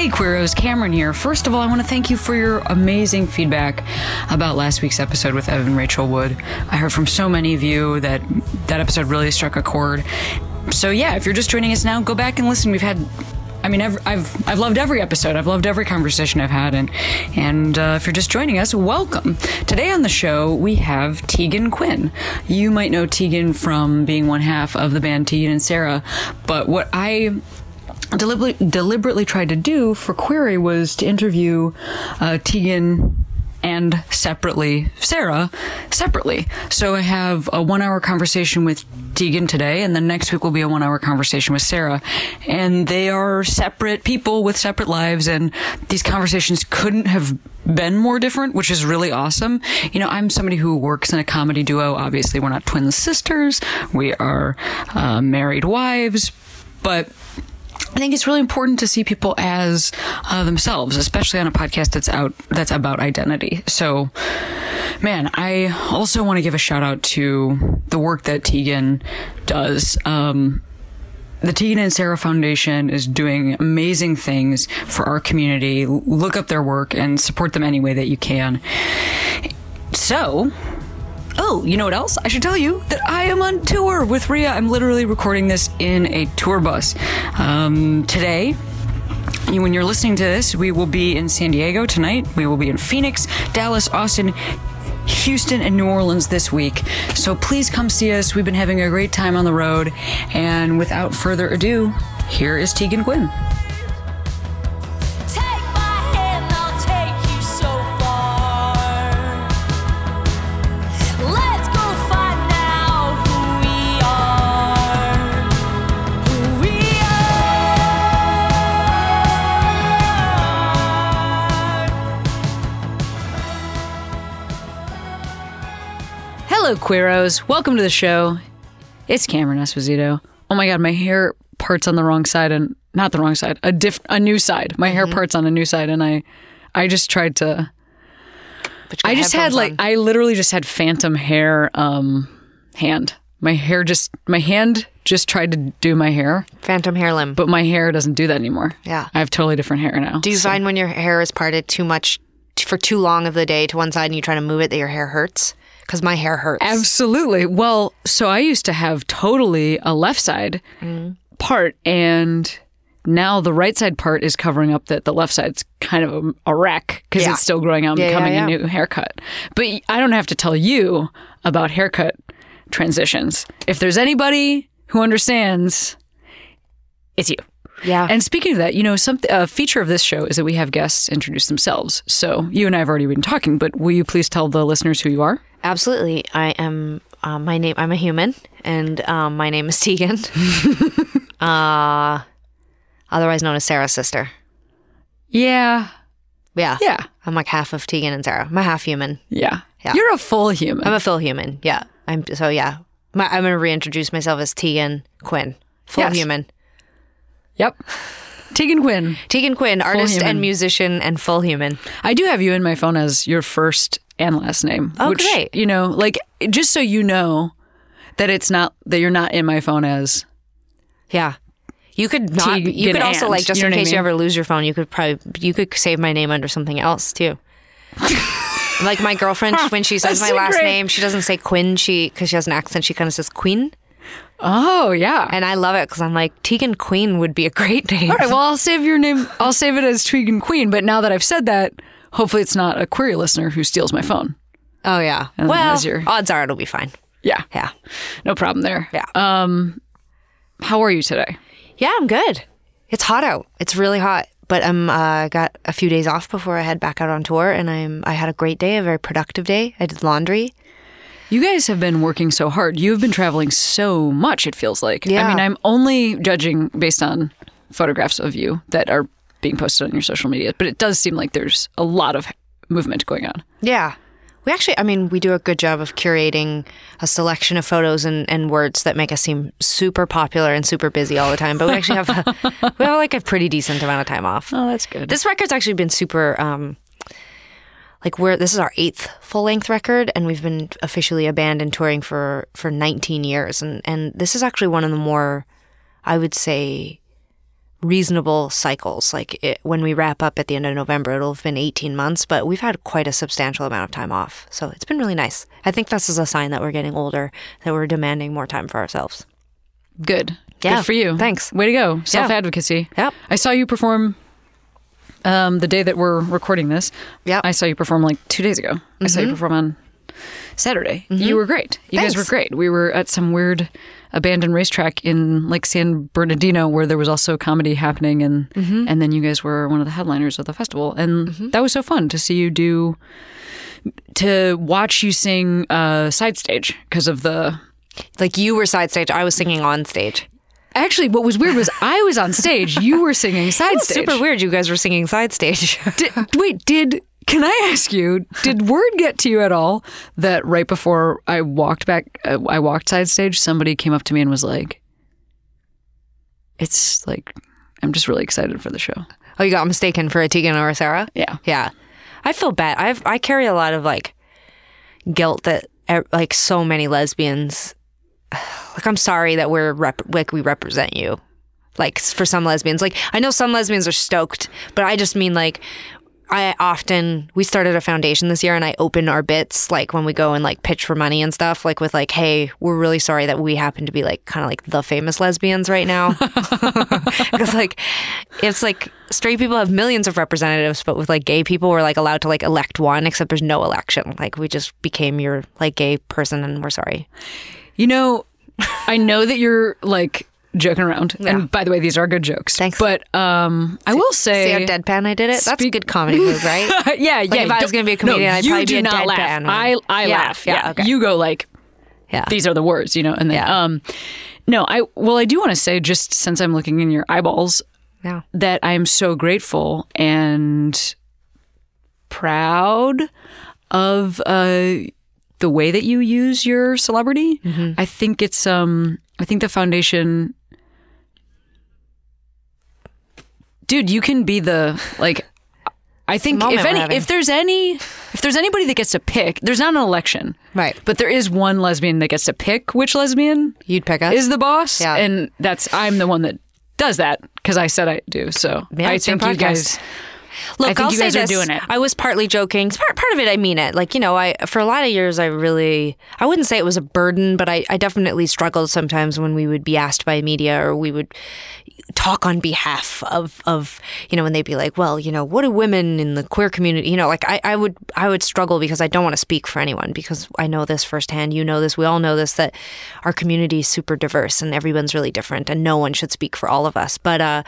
Hey Queeros, Cameron here. First of all, I want to thank you for your amazing feedback about last week's episode with Evan Rachel Wood. I heard from so many of you that that episode really struck a chord. So yeah, if you're just joining us now, go back and listen. We've had I mean, I've, I've I've loved every episode. I've loved every conversation I've had, and and uh, if you're just joining us, welcome. Today on the show we have Tegan Quin. You might know Tegan from being one half of the band Tegan and Sara, but what I deliberately deliberately tried to do for Queery was to interview uh, Tegan and separately Sara separately. So I have a one hour conversation with Tegan today, and then next week will be a one hour conversation with Sara. And they are separate people with separate lives, and these conversations couldn't have been more different, which is really awesome. You know, I'm somebody who works in a comedy duo. Obviously, we're not twin sisters, we are uh, married wives, but I think it's really important to see people as uh, themselves, especially on a podcast that's out that's about identity. So, man, I also want to give a shout out to the work that Tegan does. Um, the Tegan and Sara Foundation is doing amazing things for our community. Look up their work and support them any way that you can. So, Oh, you know what else? I should tell you that I am on tour with Rhea. I'm literally recording this in a tour bus. Um, today, when you're listening to this, we will be in San Diego tonight. We will be in Phoenix, Dallas, Austin, Houston, and New Orleans this week. So please come see us. We've been having a great time on the road. And without further ado, here is Tegan Quin. Hello, Queeros. Welcome to the show. It's Cameron Esposito. Oh my God, my hair parts on the wrong side and not the wrong side, a diff, a new side. My hair parts on a new side, and I, I just tried to. But you I got just had headphones like on. I literally just had phantom hair, um, hand. My hair just my hand just tried to do my hair, phantom hair limb. but my hair doesn't do that anymore. Yeah. I have totally different hair now. Do you find when your hair is parted too much t- for too long of the day to one side and you try to move it that your hair hurts? Because my hair hurts. Absolutely. Well, so I used to have totally a left side Mm. part, and now the right side part is covering up that the left side's kind of a, a wreck because Yeah. it's still growing out and Yeah, becoming yeah. a new haircut. But I don't have to tell you about haircut transitions. If there's anybody who understands, it's you. Yeah. And speaking of that, you know, some a feature of this show is that we have guests introduce themselves. So you and I have already been talking, but will you please tell the listeners who you are? Absolutely. I am. Uh, my name. I'm a human, and um, my name is Tegan. uh, otherwise known as Sara's sister. Yeah, Yeah. yeah. I'm like half of Tegan and Sara. I'm a half human. Yeah. Yeah. You're a full human. I'm a full human. Yeah. I'm so yeah. My, I'm gonna reintroduce myself as Tegan Quin. Full Yes. human. Yep. Tegan Quin. Tegan Quin, artist and musician and full human. I do have you in my phone as your first and last name. Oh, which, great. You know, like just so you know that it's not that you're not in my phone as Yeah. You could not. Tegan you could also and, like just you know in I case you ever lose your phone, you could probably you could save my name under something else too. like my girlfriend, when she says That's my so last great. name, she doesn't say Quin. She because she has an accent, she kind of says Queen, Oh yeah. and I love it because I'm like Tegan Queen would be a great name. All right, well I'll save your name I'll save it as Tegan Queen, but now that I've said that, hopefully it's not a Queery listener who steals my phone. Oh yeah. then Well, your- odds are it'll be fine. Yeah. Yeah. No problem there. Yeah. Um how are you today? Yeah, I'm good. It's hot out. It's really hot. But I'm uh, got a few days off before I head back out on tour, and I'm I had a great day, a very productive day. I did laundry. You guys have been working so hard. You have been traveling so much, it feels like. Yeah. I mean, I'm only judging based on photographs of you that are being posted on your social media, but it does seem like there's a lot of movement going on. Yeah. We actually, I mean, we do a good job of curating a selection of photos and, and words that make us seem super popular and super busy all the time. But we actually have, a, we have like a pretty decent amount of time off. Oh, that's good. This record's actually been super, um, like we're, this is our eighth full length record and we've been officially a band and touring for, for 19 years. And, and this is actually one of the more, I would say, reasonable cycles. Like it, when we wrap up at the end of November, it'll have been 18 months, but we've had quite a substantial amount of time off. So it's been really nice. I think this is a sign that we're getting older, that we're demanding more time for ourselves. Good. Yeah, Good for you. thanks. Way to go. Self advocacy. Yep. I saw you perform um, the day that we're recording this. Mm-hmm. I saw you perform like two days ago. I saw you perform on Saturday. You were great. You guys were great. We were at some weird abandoned racetrack in like San Bernardino where there was also comedy happening and Mm-hmm. and then you guys were one of the headliners of the festival. And that was so fun to see you do to watch you sing uh side stage because of the Like you were side stage, I was singing on stage. Actually, what was weird was I was on stage, you were singing side stage. super weird you guys were singing side stage. Did, wait, did can I ask you? Did word get to you at all that right before I walked back, uh, I walked side stage, somebody came up to me and was like, "It's like I'm just really excited for the show." oh, you got mistaken for a Tegan or a Sara? Yeah, Yeah. I feel bad. I've I carry a lot of like guilt that eh, like so many lesbians like I'm sorry that we're rep- like we represent you. Like for some lesbians. Like I know some lesbians are stoked, but I just mean like I often we started a foundation this year and I open our bits like when we go and like pitch for money and stuff like with like hey we're really sorry that we happen to be like kind of like the famous lesbians right now because like it's like straight people have millions of representatives but with like gay people we're like allowed to like elect one except there's no election like we just became your like gay person and we're sorry you know, I know that you're like joking around, Yeah. and by the way, these are good jokes. Thanks. but um, I will say, see how deadpan I did it that's a good comedy move right yeah, yeah. if I was gonna be a comedian, no, I'd probably do be a not laugh. one. I I Yeah, laugh. yeah, Yeah, okay. you go like yeah these are the words, you know, and then Yeah. um, no, I well, I do want to say just since I'm looking in your eyeballs yeah that I am so grateful and proud of uh, the way that you use your celebrity. Mm-hmm. I think it's um, I think the foundation. Dude, you can be the like. I think if any, if there's any, if there's anybody that gets to pick, there's not an election, Right. But there is one lesbian that gets to pick which lesbian you'd pick us is the boss, Yeah. and that's I'm the one that does that because I said I do. So Yeah, I think you guys. Look, I think will you say guys are this. doing it. I was partly joking. Part, part of it, I mean it. Like, you know, I for a lot of years, I really, I wouldn't say it was a burden, but I, I definitely struggled sometimes when we would be asked by media or we would talk on behalf of, of you know, when they'd be like, well, you know, what do women in the queer community, you know, like I, I would, I would struggle because I don't want to speak for anyone because I know this firsthand. You know this. We all know this that our community is super diverse and everyone's really different and no one should speak for all of us. But, uh,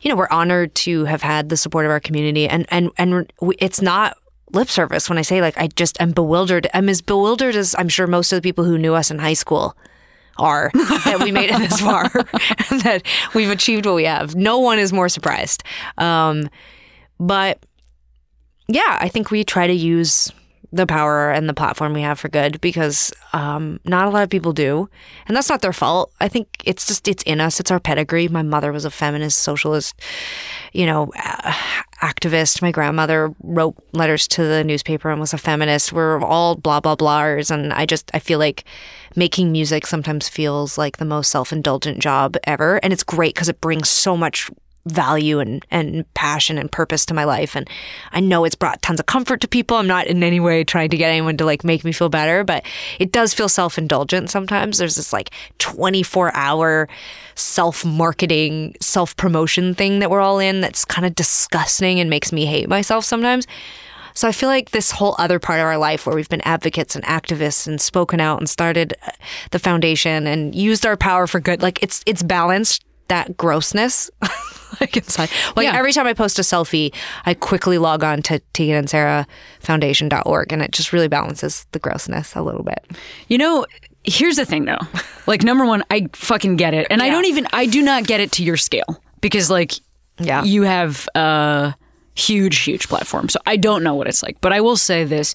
you know, we're honored to have had the support of our community, and and and it's not lip service when I say like I just am bewildered. I'm as bewildered as I'm sure most of the people who knew us in high school are that we made it this far and that we've achieved what we have. No one is more surprised. Um, but yeah, I think we try to use the power and the platform we have for good because um, not a lot of people do, and that's not their fault. I think it's just it's in us. It's our pedigree. My mother was a feminist, socialist, you know, activist. My grandmother wrote letters to the newspaper and was a feminist. We're all blah blah blahs, and I just I feel like making music sometimes feels like the most self indulgent job ever, and it's great because it brings so much value and, and passion and purpose to my life. And I know it's brought tons of comfort to people. I'm not in any way trying to get anyone to like make me feel better, but it does feel self indulgent sometimes. There's this like 24 hour self marketing, self promotion thing that we're all in that's kind of disgusting and makes me hate myself sometimes. So I feel like this whole other part of our life where we've been advocates and activists and spoken out and started uh, the foundation and used our power for good, like it's it's balanced that grossness like inside. Like Yeah. every time I post a selfie, I quickly log on to Tegan and Sara Foundation.org and it just really balances the grossness a little bit. You know, here's the thing though. Like number one, I fucking get it, and I don't even I do not get it to your scale because like Yeah. you have a huge, huge platform. So I don't know what it's like, but I will say this.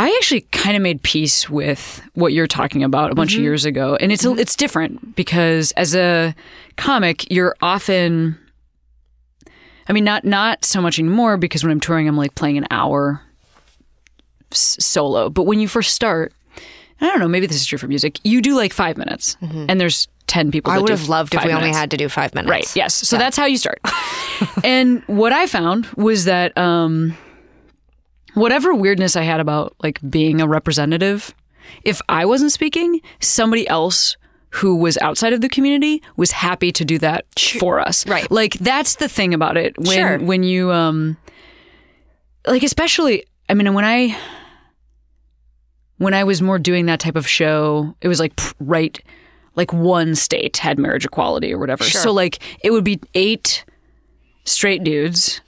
I actually kind of made peace with what you're talking about a bunch of mm-hmm. years ago, and it's mm-hmm. it's different because as a comic, you're often, I mean, not not so much anymore because when I'm touring, I'm like playing an hour s- solo. But when you first start, I don't know, maybe this is true for music. You do like five minutes, mm-hmm. and there's ten people. I would do have loved if we only had to do five minutes. Right. Yes. So that's how you start. and what I found was that um, whatever weirdness I had about like being a representative, if I wasn't speaking, somebody else who was outside of the community was happy to do that for us. Right. Like that's the thing about it. When Sure. when you um like especially I mean when I when I was more doing that type of show, it was like right like one state had marriage equality or whatever. So like it would be eight straight dudes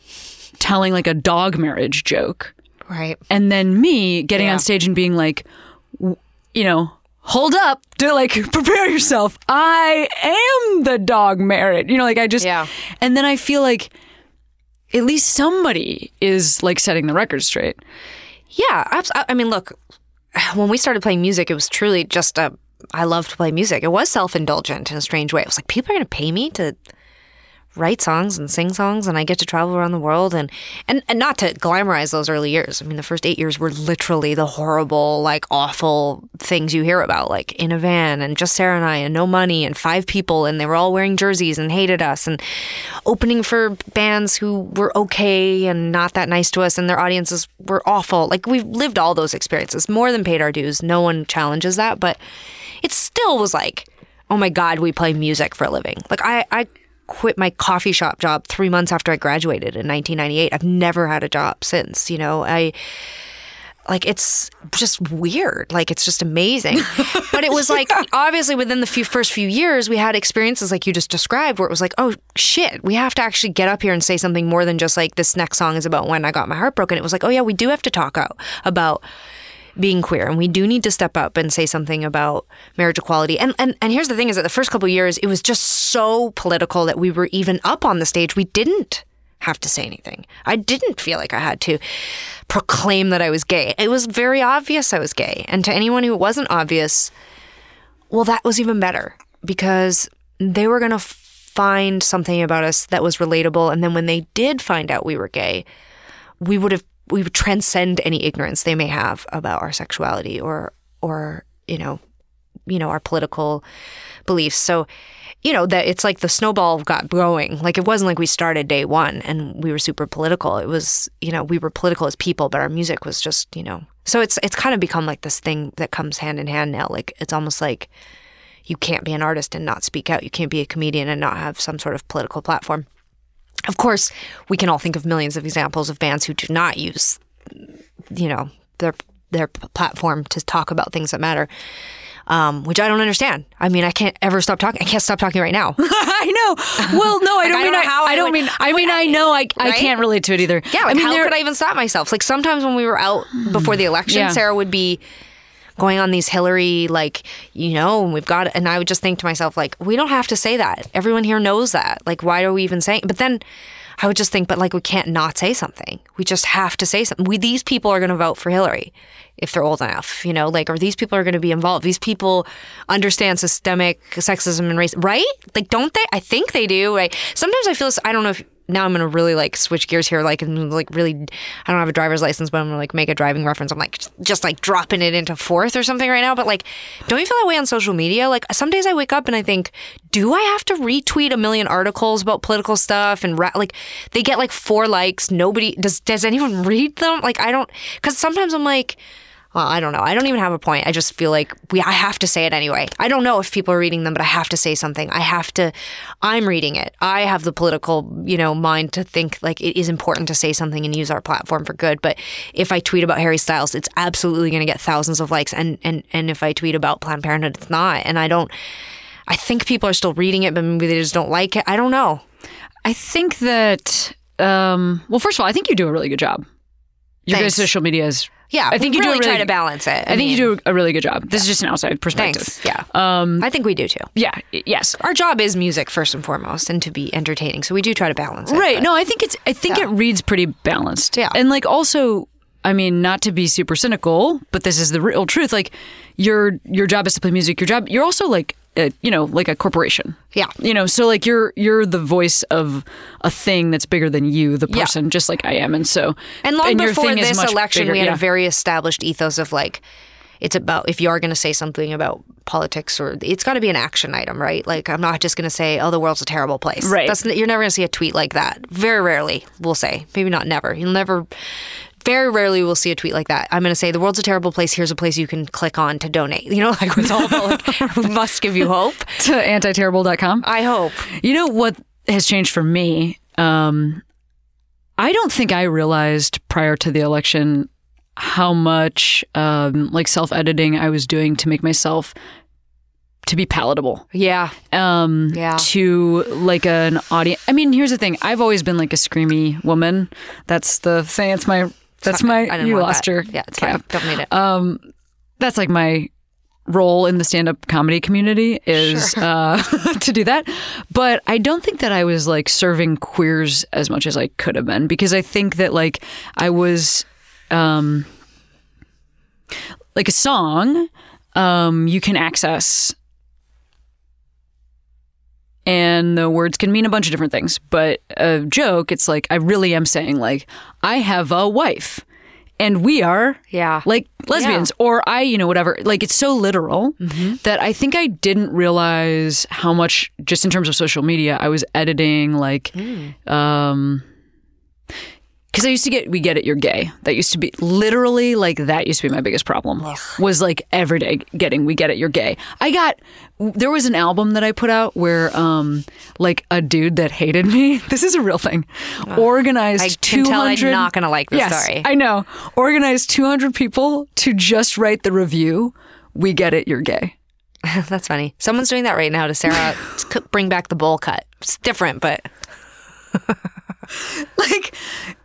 telling like a dog marriage joke Right. and then me getting Yeah. on stage and being like you know hold up to like prepare yourself i am the dog merit. you know like i just Yeah. and then i feel like at least somebody is like setting the record straight Yeah, I I mean, look, when we started playing music, it was truly just a. I loved to play music. It was self indulgent in a strange way. It was like people are going to pay me to write songs and sing songs, and I get to travel around the world, and and and not to glamorize those early years. I mean, the first eight years were literally the horrible, like awful things you hear about, like in a van and just Sara and I, and no money, and five people, and they were all wearing jerseys and hated us, and opening for bands who were okay and not that nice to us and their audiences were awful. Like we've lived all those experiences, more than paid our dues. No one challenges that, but it still was like, oh my God, we play music for a living. Like I, I quit my coffee shop job three months after I graduated in 1998. I've never had a job since, you know, I, like it's just weird. Like it's just amazing. But it was like obviously within the few first few years we had experiences like you just described where it was like oh shit we have to actually get up here and say something more than just like this next song is about when i got my heart broken it was like oh yeah we do have to talk out about being queer. And we do need to step up and say something about marriage equality. And and, and here's the thing is that the first couple years it was just so political that we were even up on the stage. We didn't have to say anything. I didn't feel like i had to proclaim that i was gay. It was very obvious i was gay. And to anyone who wasn't obvious well that was even better because they were going to find something about us that was relatable. And then when they did find out we were gay we would have we transcend any ignorance they may have about our sexuality or or you know you know our political beliefs. So you know that it's like the snowball got going. Like it wasn't like we started day one and we were super political. It was you know we were political as people but our music was just you know. So it's it's kind of become like this thing that comes hand in hand now. Like it's almost like you can't be an artist and not speak out. You can't be a comedian and not have some sort of political platform of course, we can all think of millions of examples of bands who do not use, you know, their their platform to talk about things that matter, um, which I don't understand. I mean, I can't ever stop talking. I can't stop talking right now. i know well no i don't I mean don't know how I, I don't would- mean i mean i know i, I can't relate to it either Yeah, like i mean how there- could I even stop myself? Like sometimes when we were out before the election, Yeah. Sara would be going on these Hillary, like, you know, and we've got, and I would just think to myself, like, we don't have to say that. Everyone here knows that. Like, why are we even saying? But then I would just think, but like, we can't not say something. We just have to say something. We these people are going to vote for Hillary if they're old enough, you know, like, or these people are going to be involved. These people understand systemic sexism and race, right? Like, don't they? I think they do. Right? Sometimes I feel. I don't know if now I'm gonna really like switch gears here, like and like really. I don't have a driver's license, but I'm gonna like make a driving reference. I'm like just, just like dropping it into fourth or something right now. But like, don't you feel that way on social media? Like some days I wake up and I think, do I have to retweet a million articles about political stuff and ra- like they get like four likes? Nobody does. Does anyone read them? Like I don't, because sometimes I'm like. Well, I don't know. I don't even have a point. I just feel like we I have to say it anyway. I don't know if people are reading them, but I have to say something. I have to I'm reading it. I have the political, you know, mind to think like it is important to say something and use our platform for good. But if I tweet about Harry Styles, it's absolutely going to get thousands of likes and and and if I tweet about Planned Parenthood, it's not. And I don't I think people are still reading it, but maybe they just don't like it. I don't know. I think that, um, well, first of all, I think you do a really good job. Your guys' social media is Yeah, I think you really do a try really, to balance it. I, think you do a really good job. This is just an outside perspective. Thanks. Yeah. Um, I think we do too. Yeah. Yes. Our job is music first and foremost, and to be entertaining. So we do try to balance it. Right. but- No, I think it's. I think Yeah. it reads pretty balanced. Yeah. And like also, I mean, not to be super cynical, but this is the real truth. Like, your your job is to play music. Your job. You're also like, a, you know, like a corporation. Yeah. You know, so like you're you're the voice of a thing that's bigger than you, the Yeah. person, just like I am. And so, And long your before this election, bigger. we had yeah. a very established ethos of like, it's about if you are going to say something about politics or it's got to be an action item, right? Like I'm not just going to say, "Oh, the world's a terrible place." Right. That's you're never going to see a tweet like that. Very rarely, we'll say. Maybe not never. You'll never. Very rarely we'll see a tweet like that. I'm going to say the world's a terrible place. Here's a place you can click on to donate. You know, like it's all about like must give you hope. to antiterrible.com. I hope. You know what has changed for me? Um, I don't think I realized prior to the election how much um, like self editing I was doing to make myself to be palatable Yeah. um, Yeah. to like an audience. I mean, here's the thing: I've always been like a screamy woman. That's the thing. It's my. That's my. You lost that. your Yeah, it's cap. fine. Don't need it. That's like my role in the stand-up comedy community is uh, to do that. But I don't think that I was like serving queers as much as I could have been because I think that like I was um, like a song um, you can access and the words can mean a bunch of different things but a joke it's like i really am saying like i have a wife and we are Yeah. like lesbians or i you know whatever. Like it's so literal that i think i didn't realize how much just in terms of social media i was editing like um because I used to get we get it you're gay. That used to be literally like that used to be my biggest problem. Was like every day getting we get it you're gay. I got there was an album that I put out where um like a dude that hated me. This is a real thing. organized I two I'm not gonna like this yes, story. I know. Organized two hundred people to just write the review. We get it. You're gay. That's funny. Someone's doing that right now to Sara. bring back the bowl cut. It's different, but Like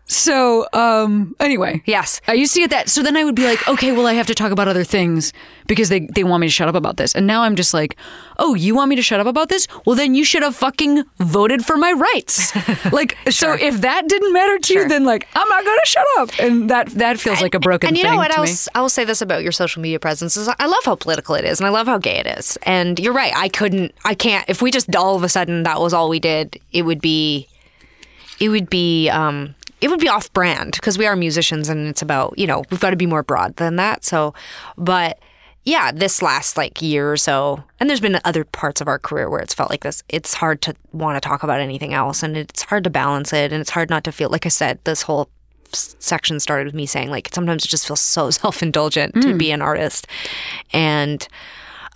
so. Um. Anyway. yes. I used to get that. So then I would be like, okay, well, I have to talk about other things because they, they want me to shut up about this. And now I'm just like, oh, you want me to shut up about this? Well, then you should have fucking voted for my rights. like, so if that didn't matter to you, then like, I'm not going to shut up. And that that feels like a broken And you know what me. else? I will say this about your social media presence is I love how political it is, and I love how gay it is. And you're right. I couldn't. I can't. If we just all of a sudden that was all we did, it would be. It would be. um it would be off brand because we are musicians and it's about, you know, we've got to be more broad than that. So, but yeah, this last like year or so, and there's been other parts of our career where it's felt like this. It's hard to want to talk about anything else, and it's hard to balance it, and it's hard not to feel like I said. This whole section started with me saying like sometimes it just feels so self indulgent to hmm. be an artist, and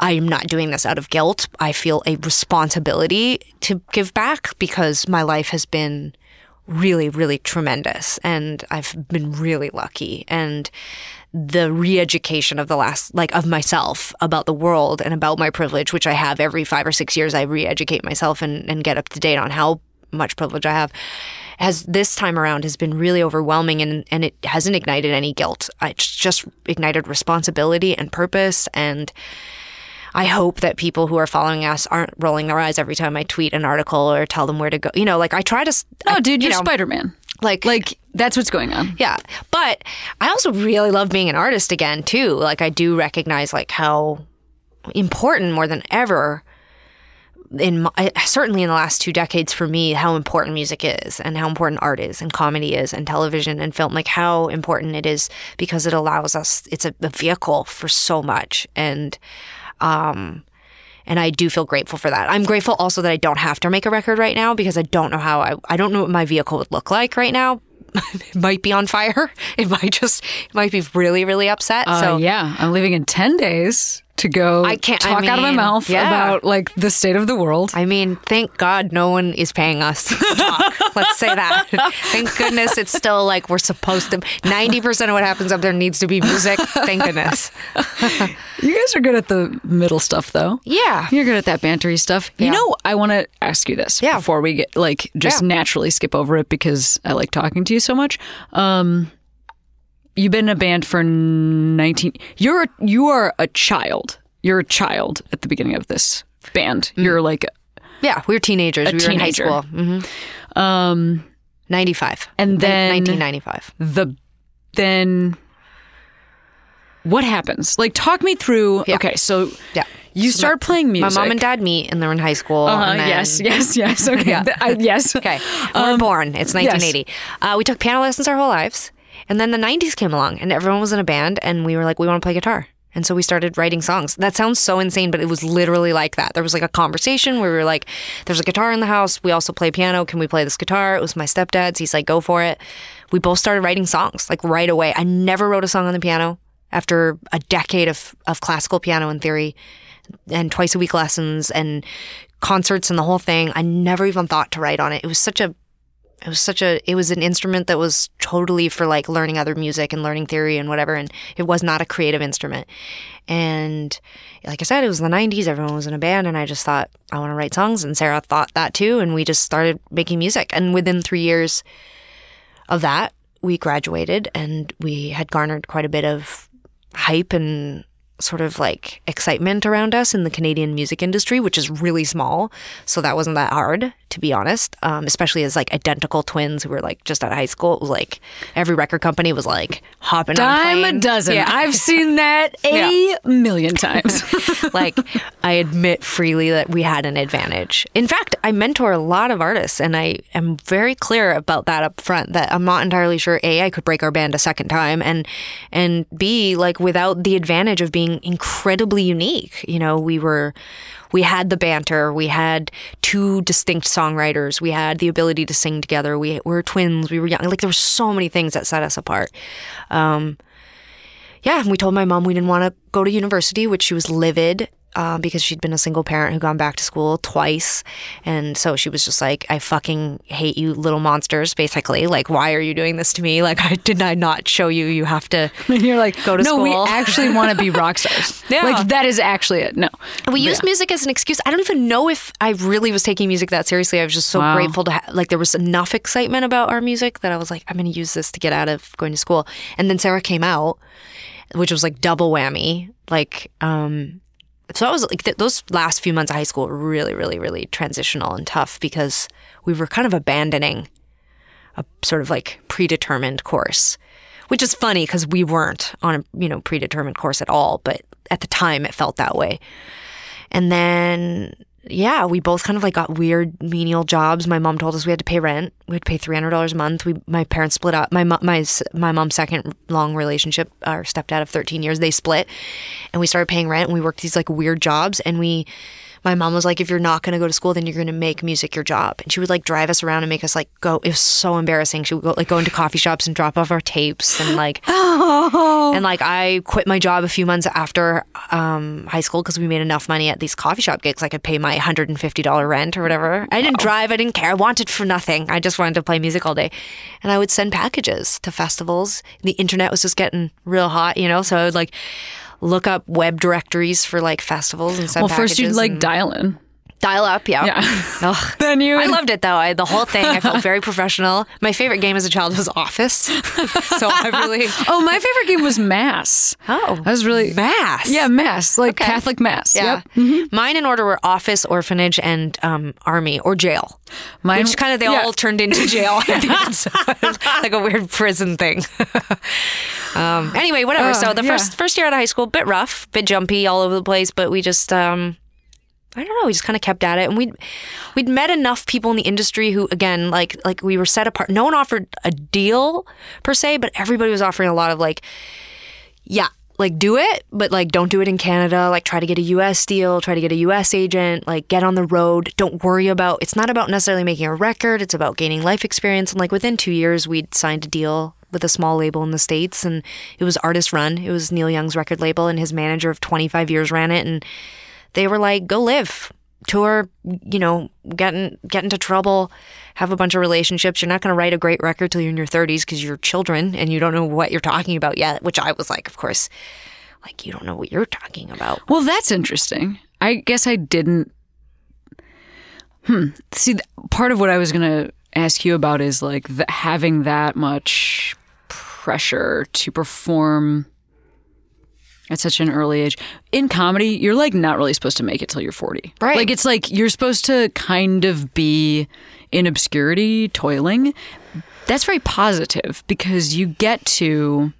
I'm not doing this out of guilt. I feel a responsibility to give back because my life has been really, really tremendous. And I've been really lucky. And the re-education of the last like of myself about the world and about my privilege which i have every five or six years i re-educate myself and, and get up to date on how much privilege i have has this time around has been really overwhelming and, and it hasn't ignited any guilt it's just ignited responsibility and purpose and I hope that people who are following us aren't rolling their eyes every time I tweet an article or tell them where to go. You know, like I try to. oh, I- dude, you you're know, Spider Man. Like, Like, that's what's going on. yeah. But I also really love being an artist again too. Like I do recognize like how important more than ever in my, certainly in the last two decades for me how important music is and how important art is and comedy is and television and film like how important it is because it allows us it's a, a vehicle for so much and um and I do feel grateful for that. I'm grateful also that I don't have to make a record right now because I don't know how I I don't know what my vehicle would look like right now. it might be on fire. It might just it might be really really upset. Uh, so yeah, I'm leaving in 10 days to go I can't- I talk out of my mouth yeah. about like the state of the world. I mean, thank God no one is paying us to talk. Let's say that. Thank goodness it's still like we're supposed to. 90% of what happens up there needs to be music. Thank goodness. You guys are good at the middle stuff, though. Yeah. You're good at that bantery stuff. You know, I want to ask you this Yeah. before we get like just Yeah. naturally skip over it because I like talking to you so much. Um, you've been in a band for 19 you're you are a child. You're a child at the beginning of this band. You're like Yeah, we were teenagers. we were in high school. hmm um 95. And then- 1995. the then what happens? Like talk me through Yeah. Okay, so Yeah. you start playing music. My mom and dad meet and they're in high school. uh, and then- yes, yes, yes. Okay. Yeah. I- yes. Okay. We're Um, born. It's 1980. Uh, we took piano lessons our whole lives. And then the 90s came along and everyone was in a band and we were like, we want to play guitar. And so we started writing songs. That sounds so insane, but it was literally like that. There was like a conversation where we were like, there's a guitar in the house. We also play piano. Can we play this guitar? It was my stepdad's. He's like, go for it. We both started writing songs like right away. I never wrote a song on the piano after a decade of, of classical piano and theory and twice a week lessons and concerts and the whole thing. I never even thought to write on it. It was such a it was such a it was an instrument that was totally for like learning other music and learning theory and whatever and it was not a creative instrument. And like I said, it was the 90s, everyone was in a band and I just thought I want to write songs and Sara thought that too and we just started making music and within 3 years of that, we graduated and we had garnered quite a bit of hype and sort of like excitement around us in the Canadian music industry, which is really small. So that wasn't that hard, to be honest. Um, especially as like identical twins who were like just out of high school. It was like every record company was like hopping on Dime a dozen. Yeah. I've seen that a million times. like I admit freely that we had an advantage. In fact, I mentor a lot of artists and I am very clear about that up front that I'm not entirely sure A, I could break our band a second time and and B, like without the advantage of being incredibly unique. You know, we were we had the banter, we had two distinct songwriters, we had the ability to sing together, we were twins, we were young. Like there were so many things that set us apart. Um, yeah, we told my mom we didn't want to go to university, which she was livid uh, because she'd been a single parent who'd gone back to school twice. And so she was just like, I fucking hate you little monsters, basically. Like, why are you doing this to me? Like, I did I not show you you have to And you're like, Go to no, we actually want to be rock stars. Yeah. Like that is actually it. No. We used music as an excuse. I don't even know if I really was taking music that seriously. I was just so Wow. grateful to ha- like there was enough excitement about our music that I was like, I'm going to use this to get out of going to school. And then Sara came out, which was like double whammy. Like, um, so I was like th- those last few months of high school were really, really, really transitional and tough because we were kind of abandoning a sort of like predetermined course, which is funny because we weren't on a you know predetermined course at all, but at the time it felt that way. And then yeah, we both kind of like got weird menial jobs. My mom told us we had to pay rent. We had to pay three hundred dollars a month. We my parents split up. My my my mom's second long relationship, our stepdad of thirteen years, they split, and we started paying rent. And we worked these like weird jobs, and we. My mom was like, if you're not going to go to school, then you're going to make music your job. And she would like drive us around and make us like go. It was so embarrassing. She would go like go into coffee shops and drop off our tapes and like oh. and like I quit my job a few months after um, high school because we made enough money at these coffee shop gigs. I could pay my hundred and fifty dollar rent or whatever. I didn't drive. I didn't care. I wanted for nothing. I just wanted to play music all day, and I would send packages to festivals. The internet was just getting real hot, you know. So I would like look up web directories for like festivals and send Well, first you'd like and dial in. Dial up. Yeah. Yeah. Then you I loved it though. I, the whole thing, I felt very professional. My favorite game as a child was Office. so I really. Oh, my favorite game was Mass. Oh. That was really Mass. Yeah, Mass, like Catholic Mass. Yeah. Yep. Mine in order were office, orphanage, and um, army or jail. Mine- Which kind of they yeah. all turned into jail. I think like a weird prison thing. um, anyway, whatever. Oh, so the yeah. first first year out of high school, bit rough, bit jumpy, all over the place, but we just. Um, I don't know. We just kind of kept at it, and we'd we'd met enough people in the industry who, again, like like we were set apart. No one offered a deal per se, but everybody was offering a lot of like, yeah, like do it, but like don't do it in Canada. Like try to get a US deal, try to get a US agent, like get on the road. Don't worry about it's not about necessarily making a record, it's about gaining life experience. And like within two years we'd signed a deal with a small label in the States and it was artist run. It was Neil Young's record label and his manager of twenty five years ran it and they were like, go live. Tour, you know, get in, get into trouble, have a bunch of relationships. You're not going to write a great record till you're in your 30s because you're children and you don't know what you're talking about yet. Which I was like, of course, like you don't know what you're talking about. Well, that's interesting. I guess I didn't. Hmm. See, part of what I was going to ask you about is like having that much pressure to perform at such an early age. In comedy, you're like not really supposed to make it till you're 40. Right. Like it's like you're supposed to kind of be in obscurity, toiling. That's very positive because you get to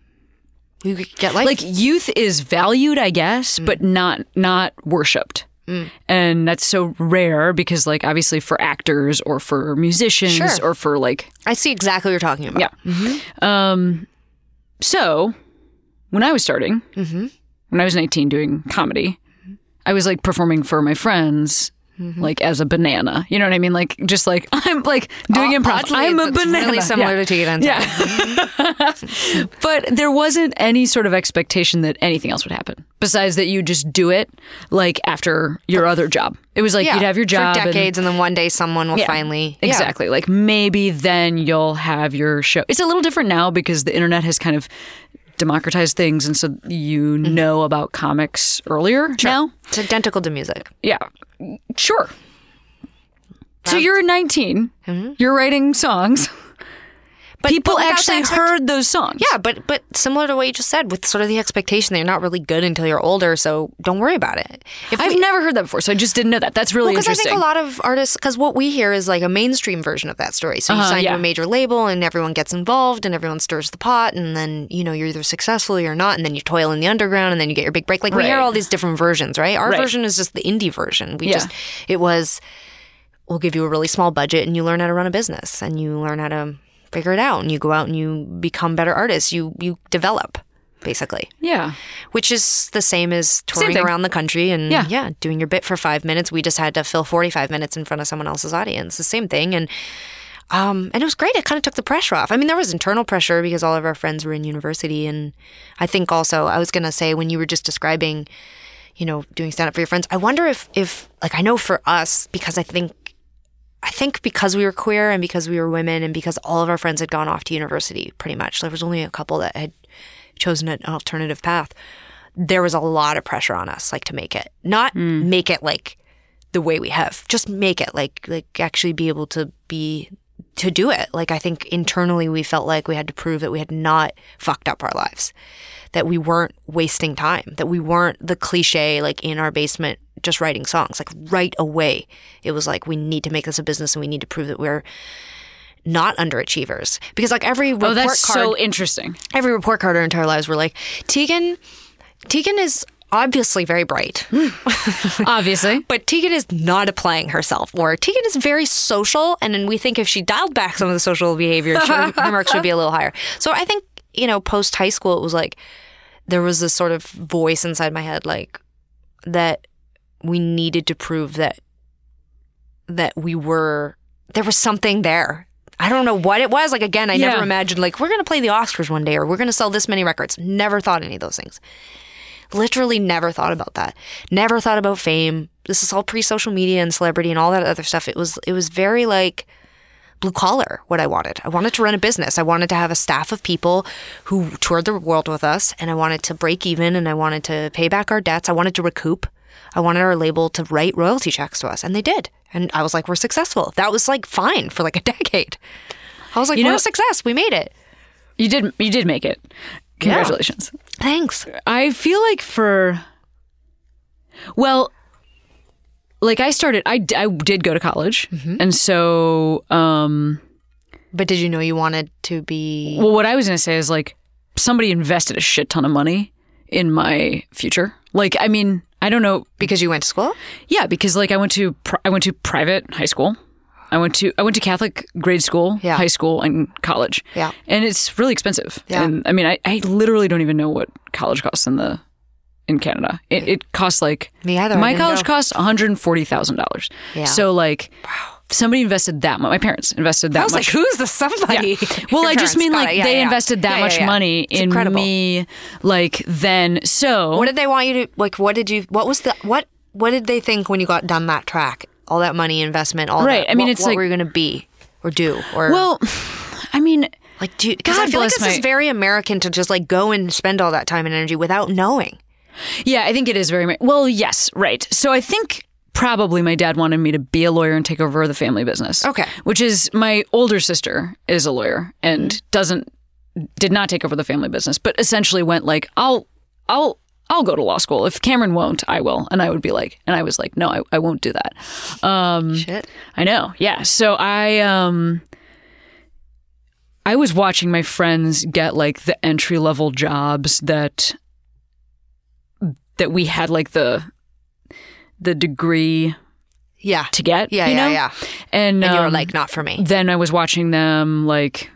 You get like, like youth is valued, I guess, Mm. but not not worshipped. And that's so rare because like obviously for actors or for musicians Sure. or for like I see exactly what you're talking about. yeah. Um, so when I was starting, Mm-hmm. When I was 19 doing comedy, I was like performing for my friends. Mm-hmm. Like as a banana, you know what I mean? Like just like I'm like doing Oh, improv. oddly, I'm a banana. Really similar Yeah. to Tegan. Yeah. but there wasn't any sort of expectation that anything else would happen besides that you just do it like after your other job. It was like Yeah, you'd have your job for and- decades, and, then one day someone will Yeah, finally exactly like maybe then you'll have your show. It's a little different now because the internet has kind of democratized things, and so you Mm-hmm. know about comics earlier now. It's identical to music. Yeah, sure. So you're 19. You're writing songs. But People but actually expect- heard those songs. Yeah, but but similar to what you just said, with sort of the expectation that you're not really good until you're older, so don't worry about it. If I've we- never heard that before, so I just didn't know that. That's really because I interesting. think a lot of artists, because what we hear is like a mainstream version of that story. So you Uh-huh, sign yeah. to a major label, and everyone gets involved, and everyone stirs the pot, and then you know you're either successful or you're not, and then you toil in the underground, and then you get your big break. Like we hear all these different versions, right? Our Right. version is just the indie version. We Yeah. just it was we'll give you a really small budget, and you learn how to run a business, and you learn how to figure it out, and you go out and you become better artists. You you develop basically yeah. which is the same as touring thing. around the country and Yeah. yeah. doing your bit for five minutes. We just had to fill 45 minutes in front of someone else's audience. The same thing. And, um, and it was great. It kind of took the pressure off. I mean, there was internal pressure because all of our friends were in university. And I think also, I was going to say, when you were just describing, you know, doing stand up for your friends, I wonder if, if, like, I know for us, because I think I think because we were queer and because we were women and because all of our friends had gone off to university pretty much, there was only a couple that had chosen an alternative path. There was a lot of pressure on us, like to make it, not hmm. make it like the way we have, just make it like, like actually be able to be, to do it. Like I think internally we felt like we had to prove that we had not fucked up our lives, that we weren't wasting time, that we weren't the cliche, like in our basement, just writing songs. Like right away, it was like, we need to make this a business and we need to prove that we're not underachievers. Because like every oh, report Oh, that's card, so interesting. every report card our entire lives were like, Tegan, Tegan is obviously very bright, Obviously. but Tegan is not applying herself. Or Tegan is very social, and then we think if she dialed back some of the social behavior, her, her marks would be a little higher. So I think you know, post high school, it was like there was this sort of voice inside my head, like that we needed to prove that that we were there was something there. I don't know what it was. Like again, I never imagined like we're gonna play the Oscars one day or we're gonna sell this many records. Never thought any of those things. Literally never thought about that. Never thought about fame. This is all pre social media and celebrity and all that other stuff. It was it was very like blue collar what I wanted. I wanted to run a business. I wanted to have a staff of people who toured the world with us and I wanted to break even and I wanted to pay back our debts. I wanted to recoup. I wanted our label to write royalty checks to us and they did. And I was like, we're successful. That was like fine for like a decade. I was like, You we're know- a success. We made it. You did you did make it. Congratulations. Thanks. I feel like for well like I started I I did go to college Mm-hmm. and so um But did you know you wanted to be well what I was going to say is like somebody invested a shit ton of money in my future. Like I mean, I don't know because you went to school? Yeah, because like I went to pri- I went to private high school. I went to I went to Catholic grade school, Yeah. high school, and college. Yeah. and it's really expensive. Yeah. and I mean I, I literally don't even know what college costs in the in Canada. It, it costs like Me either, My college go. costs one hundred forty thousand dollars. Yeah. So like, somebody invested that much. My parents invested that much. I was much. like, who's the somebody? Well, Your I just mean like. Yeah, they yeah. invested that Yeah, yeah, much yeah. money It's in incredible. me. Like then, so What did they want you to like? What did you? What was the what? What did they think when you got done that track? All that money investment, all Right, That, I mean, what, it's what like- were you going to be or do or well, I mean, like do? Because I God feel like bless this is my- very American to just like go and spend all that time and energy without knowing. Yeah, I think it is very well. Yes, right. So I think probably my dad wanted me to be a lawyer and take over the family business. Okay. which is my older sister is a lawyer and doesn't did not take over the family business, but essentially went like, I'll, I'll, I'll go to law school. If Cameron won't, I will. And I would be like, and I was like, no, I, I won't do that. Um, Shit. I know. Yeah. So I um I was watching my friends get like the entry level jobs that that we had like the the degree Yeah. to get. Yeah, you yeah, know? yeah. And, And you were um, like, not for me. then I was watching them like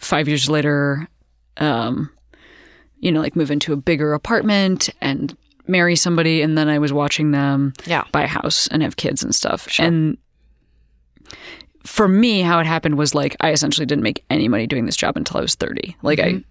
five years later, um, you know, like move into a bigger apartment and marry somebody, and then I was watching them Yeah. buy a house and have kids and stuff. And for me, how it happened was like I essentially didn't make any money doing this job until I was thirty. Like I,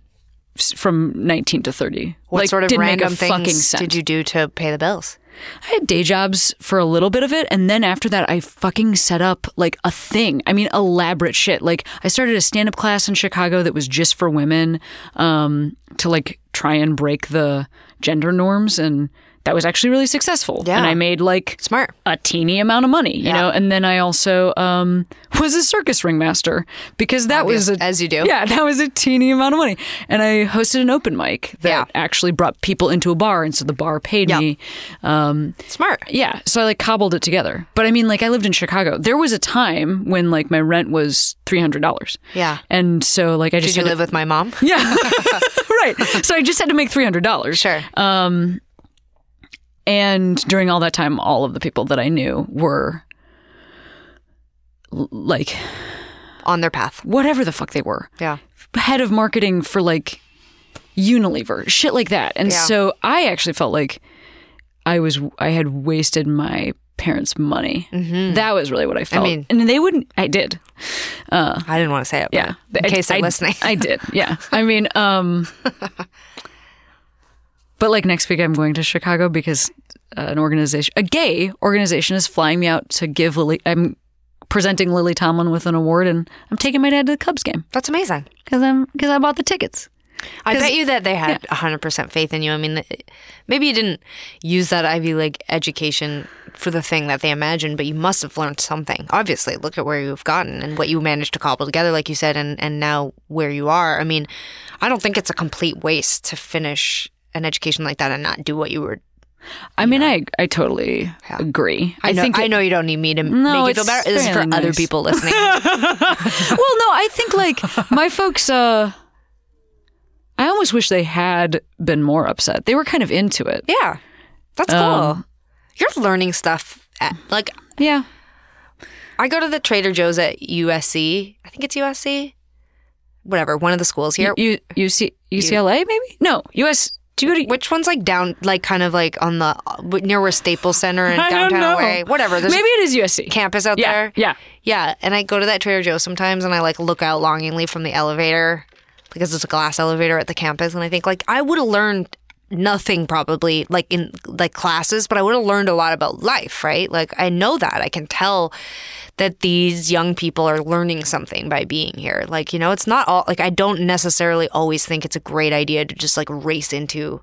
s- from nineteen to thirty. Mm-hmm. What like, sort of random a fucking things cent. did you do to pay the bills? I had day jobs for a little bit of it, and then after that, I fucking set up like a thing. I mean, elaborate shit. Like I started a stand up class in Chicago that was just for women, um, to like try and break the gender norms, and that was actually really successful. Yeah. And I made like Smart. a teeny amount of money, you Yeah. know. And then I also um, was a circus ringmaster because that was a, as you do. Yeah, that was a teeny amount of money. And I hosted an open mic that Yeah. actually brought people into a bar, and so the bar paid me. Um, Smart. yeah, so I like cobbled it together. But I mean, like I lived in Chicago. There was a time when like my rent was three hundred dollars. Yeah. and so like I just Did you live with my mom? yeah, right. So I just had to make three hundred dollars. Sure. Um, and during all that time, all of the people that I knew were like On their path. whatever the fuck they were. Yeah. Head of marketing for like Unilever, shit like that. And Yeah. so I actually felt like I was I had wasted my parents' money. That was really what I felt. I mean- and they wouldn't. I did. I didn't want to say it. Yeah. But in I- case they're I- listening. I did. Yeah. I mean, um, but like next week, I'm going to Chicago because uh, an organization, a gay organization, is flying me out to give Lily. I'm presenting Lily Tomlin with an award, and I'm taking my dad to the Cubs game That's amazing. because I'm because I bought the tickets. I bet you that they had a 100% faith in you. I mean, maybe you didn't use that Ivy League education for the thing that they imagined, but you must have learned something. Obviously, look at where you've gotten and what you managed to cobble together, like you said, and, and now where you are. I mean, I don't think it's a complete waste to finish an education like that and not do what you were. I mean, I I totally agree. I, know, think I it- know you don't need me to No, make you feel better. This is for fairly other people listening. well, no, I think like my folks. uh I almost wish they had been more upset. They were kind of into it. yeah, that's cool. Um, You're learning stuff. At, like Yeah. I go to the Trader Joe's at USC. I think it's USC. Whatever, one of the schools here. You see UCLA maybe? No, US. Do you go to? Which one's like down, like kind of like on the near where Staples Center and downtown away? Whatever. There's maybe it is USC. campus out yeah, there. Yeah. Yeah, and I go to that Trader Joe's sometimes, and I like look out longingly from the elevator because it's a glass elevator at the campus, and I think like I would have learned nothing probably like in like classes, but I would have learned a lot about life, right? Like I know that I can tell that these young people are learning something by being here. Like you know, it's not all like I don't necessarily always think it's a great idea to just like race into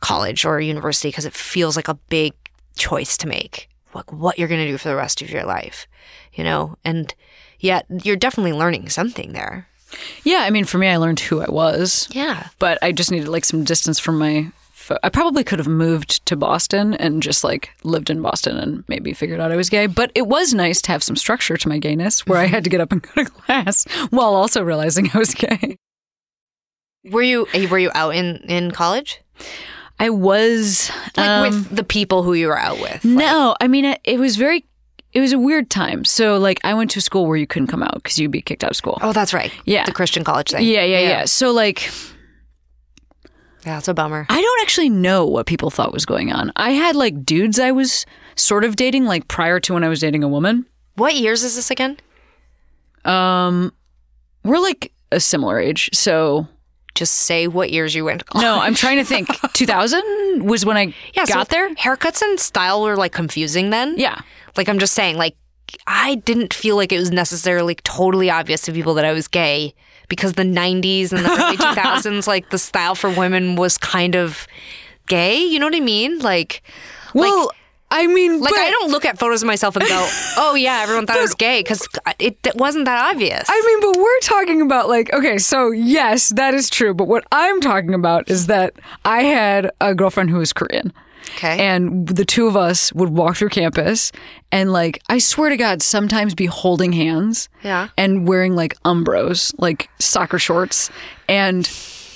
college or university because it feels like a big choice to make like what you're going to do for the rest of your life you know and yet you're definitely learning something there Yeah, I mean, for me, I learned who I was, yeah but I just needed like some distance from my. fo- I probably could have moved to Boston and just like lived in Boston and maybe figured out I was gay. But it was nice to have some structure to my gayness, where I had to get up and go to class while also realizing I was gay. were you were you out in in college I was like um, with the people who you were out with No, I mean it, it was very. It was a weird time. So like I went to a school where you couldn't come out because you'd be kicked out of school. oh that's right Yeah. the christian college thing Yeah, yeah, yeah, So like yeah it's a bummer I don't actually know what people thought was going on. I had like dudes I was sort of dating like prior to when I was dating a woman. what years is this again Um we're like a similar age. So just say what years you went to college no, I'm trying to think. 2000 was when I yeah, so got there. haircuts and style were like confusing then Yeah. Like I'm just saying, like I didn't feel like it was necessarily totally obvious to people that I was gay because the 90s and the early 2000s, like the style for women was kind of gay. You know what I mean? Like, Well, I mean, Like but, I don't look at photos of myself and go, "Oh yeah, everyone thought I was gay," because it, it wasn't that obvious. I mean, but we're talking about like, okay, so yes, that is true. But what I'm talking about is that I had a girlfriend who was Korean. Okay. And the two of us would walk through campus and like, I swear to God, sometimes be holding hands. Yeah. And wearing like umbros, like soccer shorts and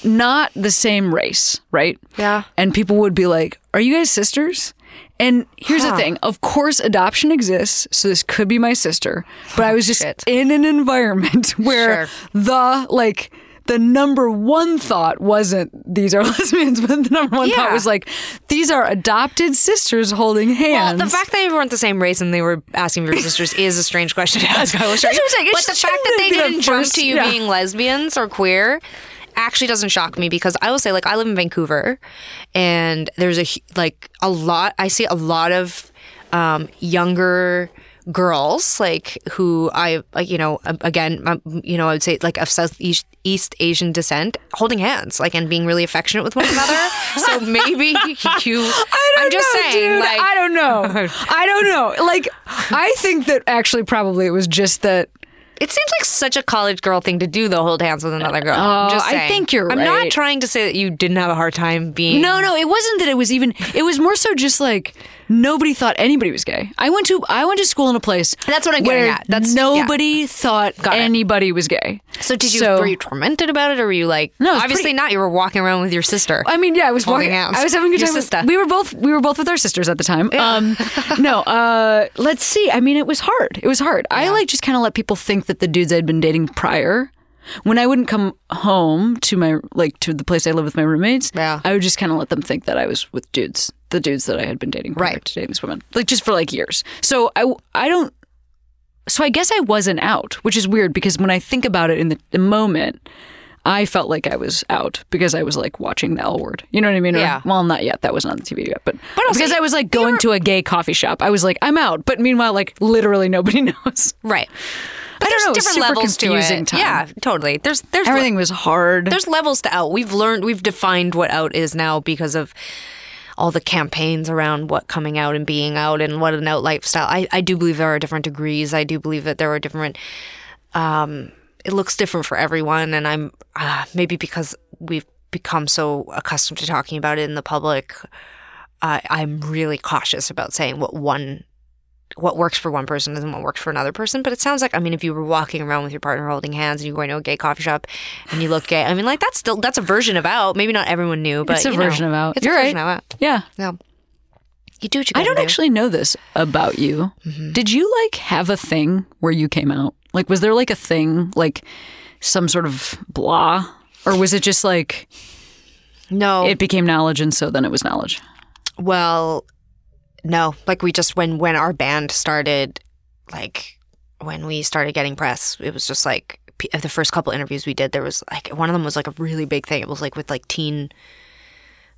not the same race, right? Yeah. And people would be like, Are you guys sisters? And here's the thing. Of course, adoption exists, so this could be my sister. But I was just shit. in an environment where Sure. the like the number one thought wasn't these are lesbians, but the number one thought was like these are adopted sisters holding hands. Well, the fact that they weren't the same race and they were asking for sisters is a strange question to ask. I will show That's you. what I'm But the fact that they the didn't jump to you yeah. being lesbians or queer actually doesn't shock me because I will say, like, I live in Vancouver, and there's a like a lot. I see a lot of um, younger girls like who I like you know again um, you know I would say like of Southeast East Asian descent holding hands like and being really affectionate with one another so maybe you I don't I'm just know, saying dude. like I don't know. I don't know. Like, I think that actually probably it was just that. It seems like such a college girl thing to do, though, hold hands with another girl. Oh, I think you're I'm not trying to say that you didn't have a hard time being. No, no, it wasn't that it was even. It was more so just like nobody thought anybody was gay. I went to I went to school in a place. That's what I'm getting at. That's- nobody thought Got it. anybody was gay. So did you? were you tormented about it, or were you like? No, obviously pretty- not. You were walking around with your sister. I mean, yeah, I was walking. hands. I was having a good Your time. with- sister. we were both we were both with our sisters at the time. Um, no, uh, let's see. I mean, it was hard. It was hard. I like just kind of let people think that the dudes I'd been dating prior. When I wouldn't come home to my like to the place I live with my roommates, Yeah. I would just kind of let them think that I was with dudes, the dudes that I had been dating prior Right. to dating this woman, like just for like years. So I I don't. So I guess I wasn't out, which is weird because when I think about it in the, the moment, I felt like I was out because I was like watching the L word. You know what I mean? Or- Yeah. well, not yet. That wasn't on the TV yet, but, But also, because I was like going to a gay coffee shop, I was like, I'm out. But meanwhile, like literally nobody knows. right. But I don't there's know, different levels to it. time. Yeah, totally. There's there's le- Everything was hard. there's levels to out. We've learned, we've defined what out is now because of all the campaigns around what coming out and being out and what an out lifestyle. I, I do believe there are different degrees. I do believe that there are different. Um, it looks different for everyone, and I'm uh, maybe because we've become so accustomed to talking about it in the public. Uh, I'm really cautious about saying what one what works for one person isn't what works for another person. But it sounds like I mean, if you were walking around with your partner holding hands and you're going to a gay coffee shop and you look gay, I mean, like that's still that's a version of out. Maybe not everyone knew, but it's a you know, version of out. It's You're a right. version of out. yeah. Yeah, you do what you. I don't do. actually know this about you. Mm-hmm. Did you like have a thing where you came out? Like, was there like a thing, like some sort of blah? Or was it just like No, it became knowledge and so then it was knowledge? Well, no. Like we just when when our band started, like when we started getting press, it was just like the first couple interviews we did. There was like one of them was like a really big thing. It was like with like Teen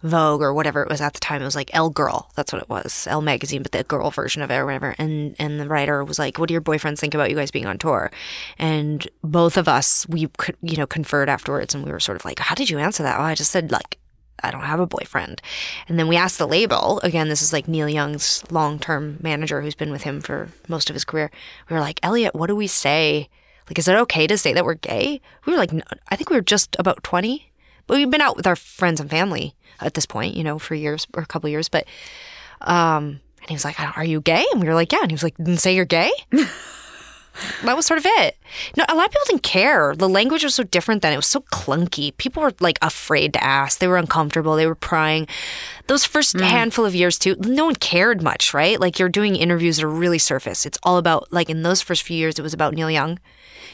Vogue or whatever it was at the time. It was like Elle Girl. That's what it was. Elle Magazine, but the girl version of it or whatever. And and the writer was like, "What do your boyfriends think about you guys being on tour?" And both of us, we could you know conferred afterwards, and we were sort of like, "How did you answer that?" Oh, I just said like. I don't have a boyfriend. And then we asked the label, again, this is like Neil Young's long term manager who's been with him for most of his career. We were like, Elliot, what do we say? Like, is it okay to say that we're gay? We were like, "No." I think we were just about 20, but we've been out with our friends and family at this point, you know, for years or a couple years. But, um, and he was like, Are you gay? And we were like, Yeah. And he was like, Then say you're gay? that was sort of it. No, a lot of people didn't care. The language was so different then. It was so clunky. People were like afraid to ask. They were uncomfortable. They were prying. Those first mm. handful of years too, no one cared much, right? Like you're doing interviews that are really surface. It's all about like in those first few years, it was about Neil Young.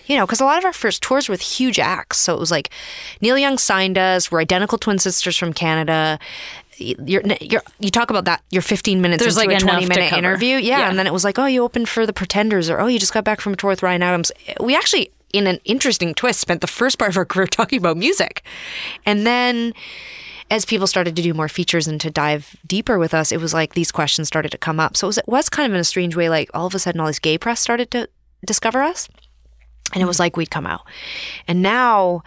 You know, because a lot of our first tours were with huge acts. So it was like Neil Young signed us. We're identical twin sisters from Canada. You're, you're, you talk about that. You're 15 minutes There's, into like, a 20 minute interview. Yeah, Yeah. and then it was like, oh, you opened for the Pretenders, or oh, you just got back from a tour with Ryan Adams. We actually, in an interesting twist, spent the first part of our career talking about music, and then as people started to do more features and to dive deeper with us, it was like these questions started to come up. So it was, it was kind of in a strange way, like all of a sudden, all this gay press started to discover us, and it was like we'd come out, and now.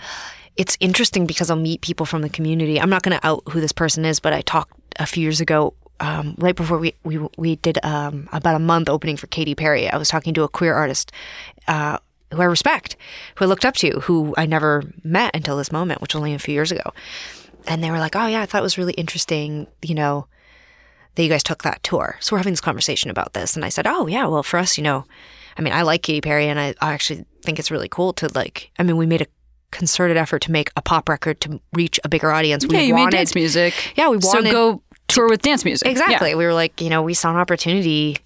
It's interesting because I'll meet people from the community. I'm not going to out who this person is, but I talked a few years ago um, right before we we we did um, about a month opening for Katy Perry. I was talking to a queer artist uh, who I respect, who I looked up to, who I never met until this moment, which was only a few years ago. And they were like, "Oh yeah, I thought it was really interesting, you know, that you guys took that tour." So we're having this conversation about this, and I said, "Oh yeah, well for us, you know, I mean, I like Katy Perry, and I, I actually think it's really cool to like. I mean, we made a concerted effort to make a pop record to reach a bigger audience. Yeah, we you wanted, made dance music. Yeah, we wanted So go tour with dance music. Exactly. Yeah. We were like, you know, we saw an opportunity,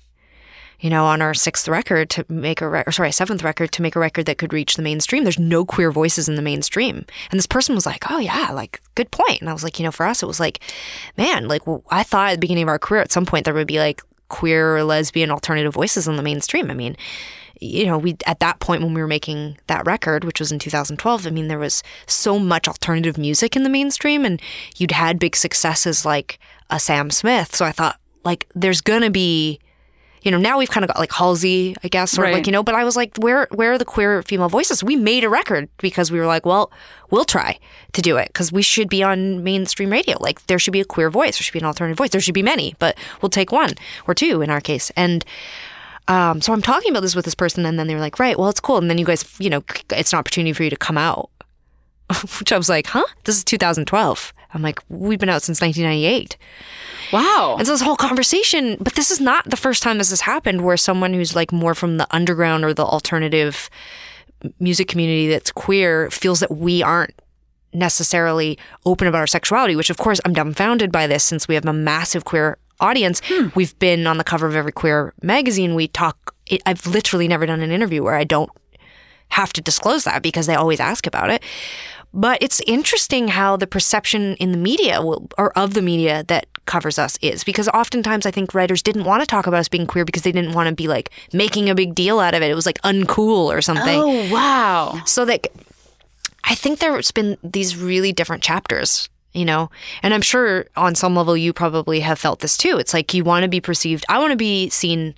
you know, on our sixth record to make a record, sorry, seventh record to make a record that could reach the mainstream. There's no queer voices in the mainstream. And this person was like, oh, yeah, like, good point. And I was like, you know, for us, it was like, man, like, well, I thought at the beginning of our career at some point there would be like queer lesbian alternative voices in the mainstream. I mean, you know, we at that point when we were making that record, which was in 2012, I mean, there was so much alternative music in the mainstream, and you'd had big successes like a Sam Smith. So I thought, like, there's gonna be, you know, now we've kind of got like Halsey, I guess, or Right. like, you know, but I was like, where, where are the queer female voices? We made a record because we were like, well, we'll try to do it because we should be on mainstream radio. Like, there should be a queer voice, there should be an alternative voice, there should be many, but we'll take one or two in our case, and. Um, so I'm talking about this with this person, and then they were like, "Right, well, it's cool." And then you guys, you know, it's an opportunity for you to come out. Which I was like, "Huh? This is 2012." I'm like, "We've been out since 1998." Wow. And so this whole conversation, but this is not the first time this has happened, where someone who's like more from the underground or the alternative music community that's queer feels that we aren't necessarily open about our sexuality, which of course I'm dumbfounded by this since we have a massive queer audience. Hmm. We've been on the cover of every queer magazine. We talk, I've literally never done an interview where I don't have to disclose that because they always ask about it. But it's interesting how the perception in the media will, or of the media that covers us is because oftentimes I think writers didn't want to talk about us being queer because they didn't want to be like making a big deal out of it. It was like uncool or something. oh wow. So that I think there's been these really different chapters, you know, and I'm sure on some level you probably have felt this too. It's like you want to be perceived. I want to be seen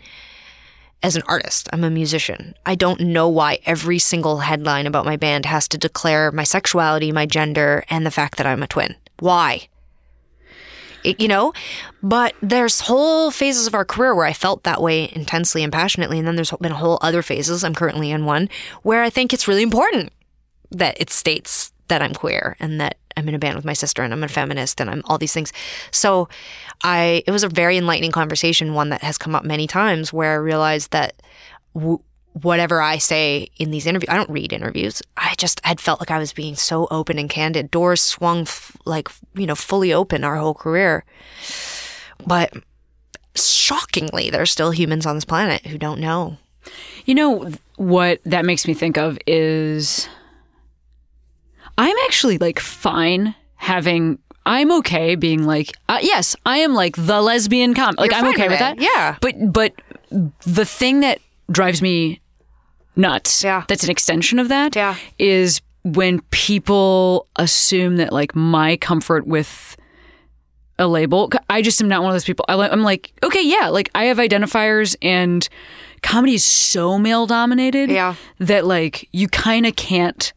as an artist. I'm a musician. I don't know why every single headline about my band has to declare my sexuality, my gender, and the fact that I'm a twin. Why? It- you know, but there's whole phases of our career where I felt that way intensely and passionately, and then there's been whole other phases. I'm currently in one where I think it's really important that it states that I'm queer and that I'm in a band with my sister and I'm a feminist and I'm all these things. So I it was a very enlightening conversation, one that has come up many times where I realized that w- whatever I say in these interviews, I don't read interviews. I just had felt like I was being so open and candid. Doors swung f- like you know fully open our whole career, but shockingly, there's still humans on this planet who don't know. You know what that makes me think of is I'm actually like fine having I'm okay being like uh, yes, I am like the lesbian com like You're I'm okay with with it. that. Yeah. But but the thing that drives me nuts Yeah. that's an extension of that Yeah. is when people assume that like my comfort with a label. I just am not one of those people. I'm like, okay, yeah, like I have identifiers and comedy is so male dominated Yeah. that like you kind of can't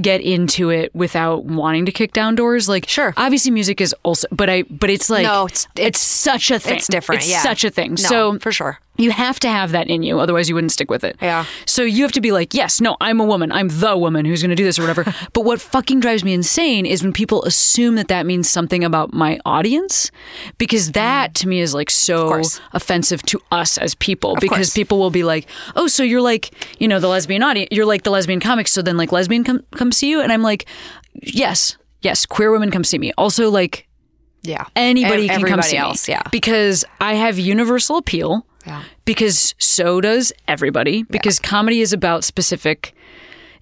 get into it without wanting to kick down doors. Like, Sure. obviously music is also, but I, but it's like, No, it's- it's, such a thing. It's different. It's yeah. such a thing. No, so for sure. You have to have that in you, otherwise you wouldn't stick with it. Yeah. So you have to be like, yes, no, I'm a woman. I'm the woman who's going to do this or whatever. but what fucking drives me insane is when people assume that that means something about my audience, because that to me is like so offensive to us as people. because course. people will be like, oh, so you're like, you know, the lesbian audience. You're like the lesbian comics. So then like lesbian come come see you, and I'm like, yes, yes, queer women come see me. Also like Yeah. anybody E- can come see else, me. Yeah. Because I have universal appeal. Yeah. Because so does everybody. Because comedy is about specific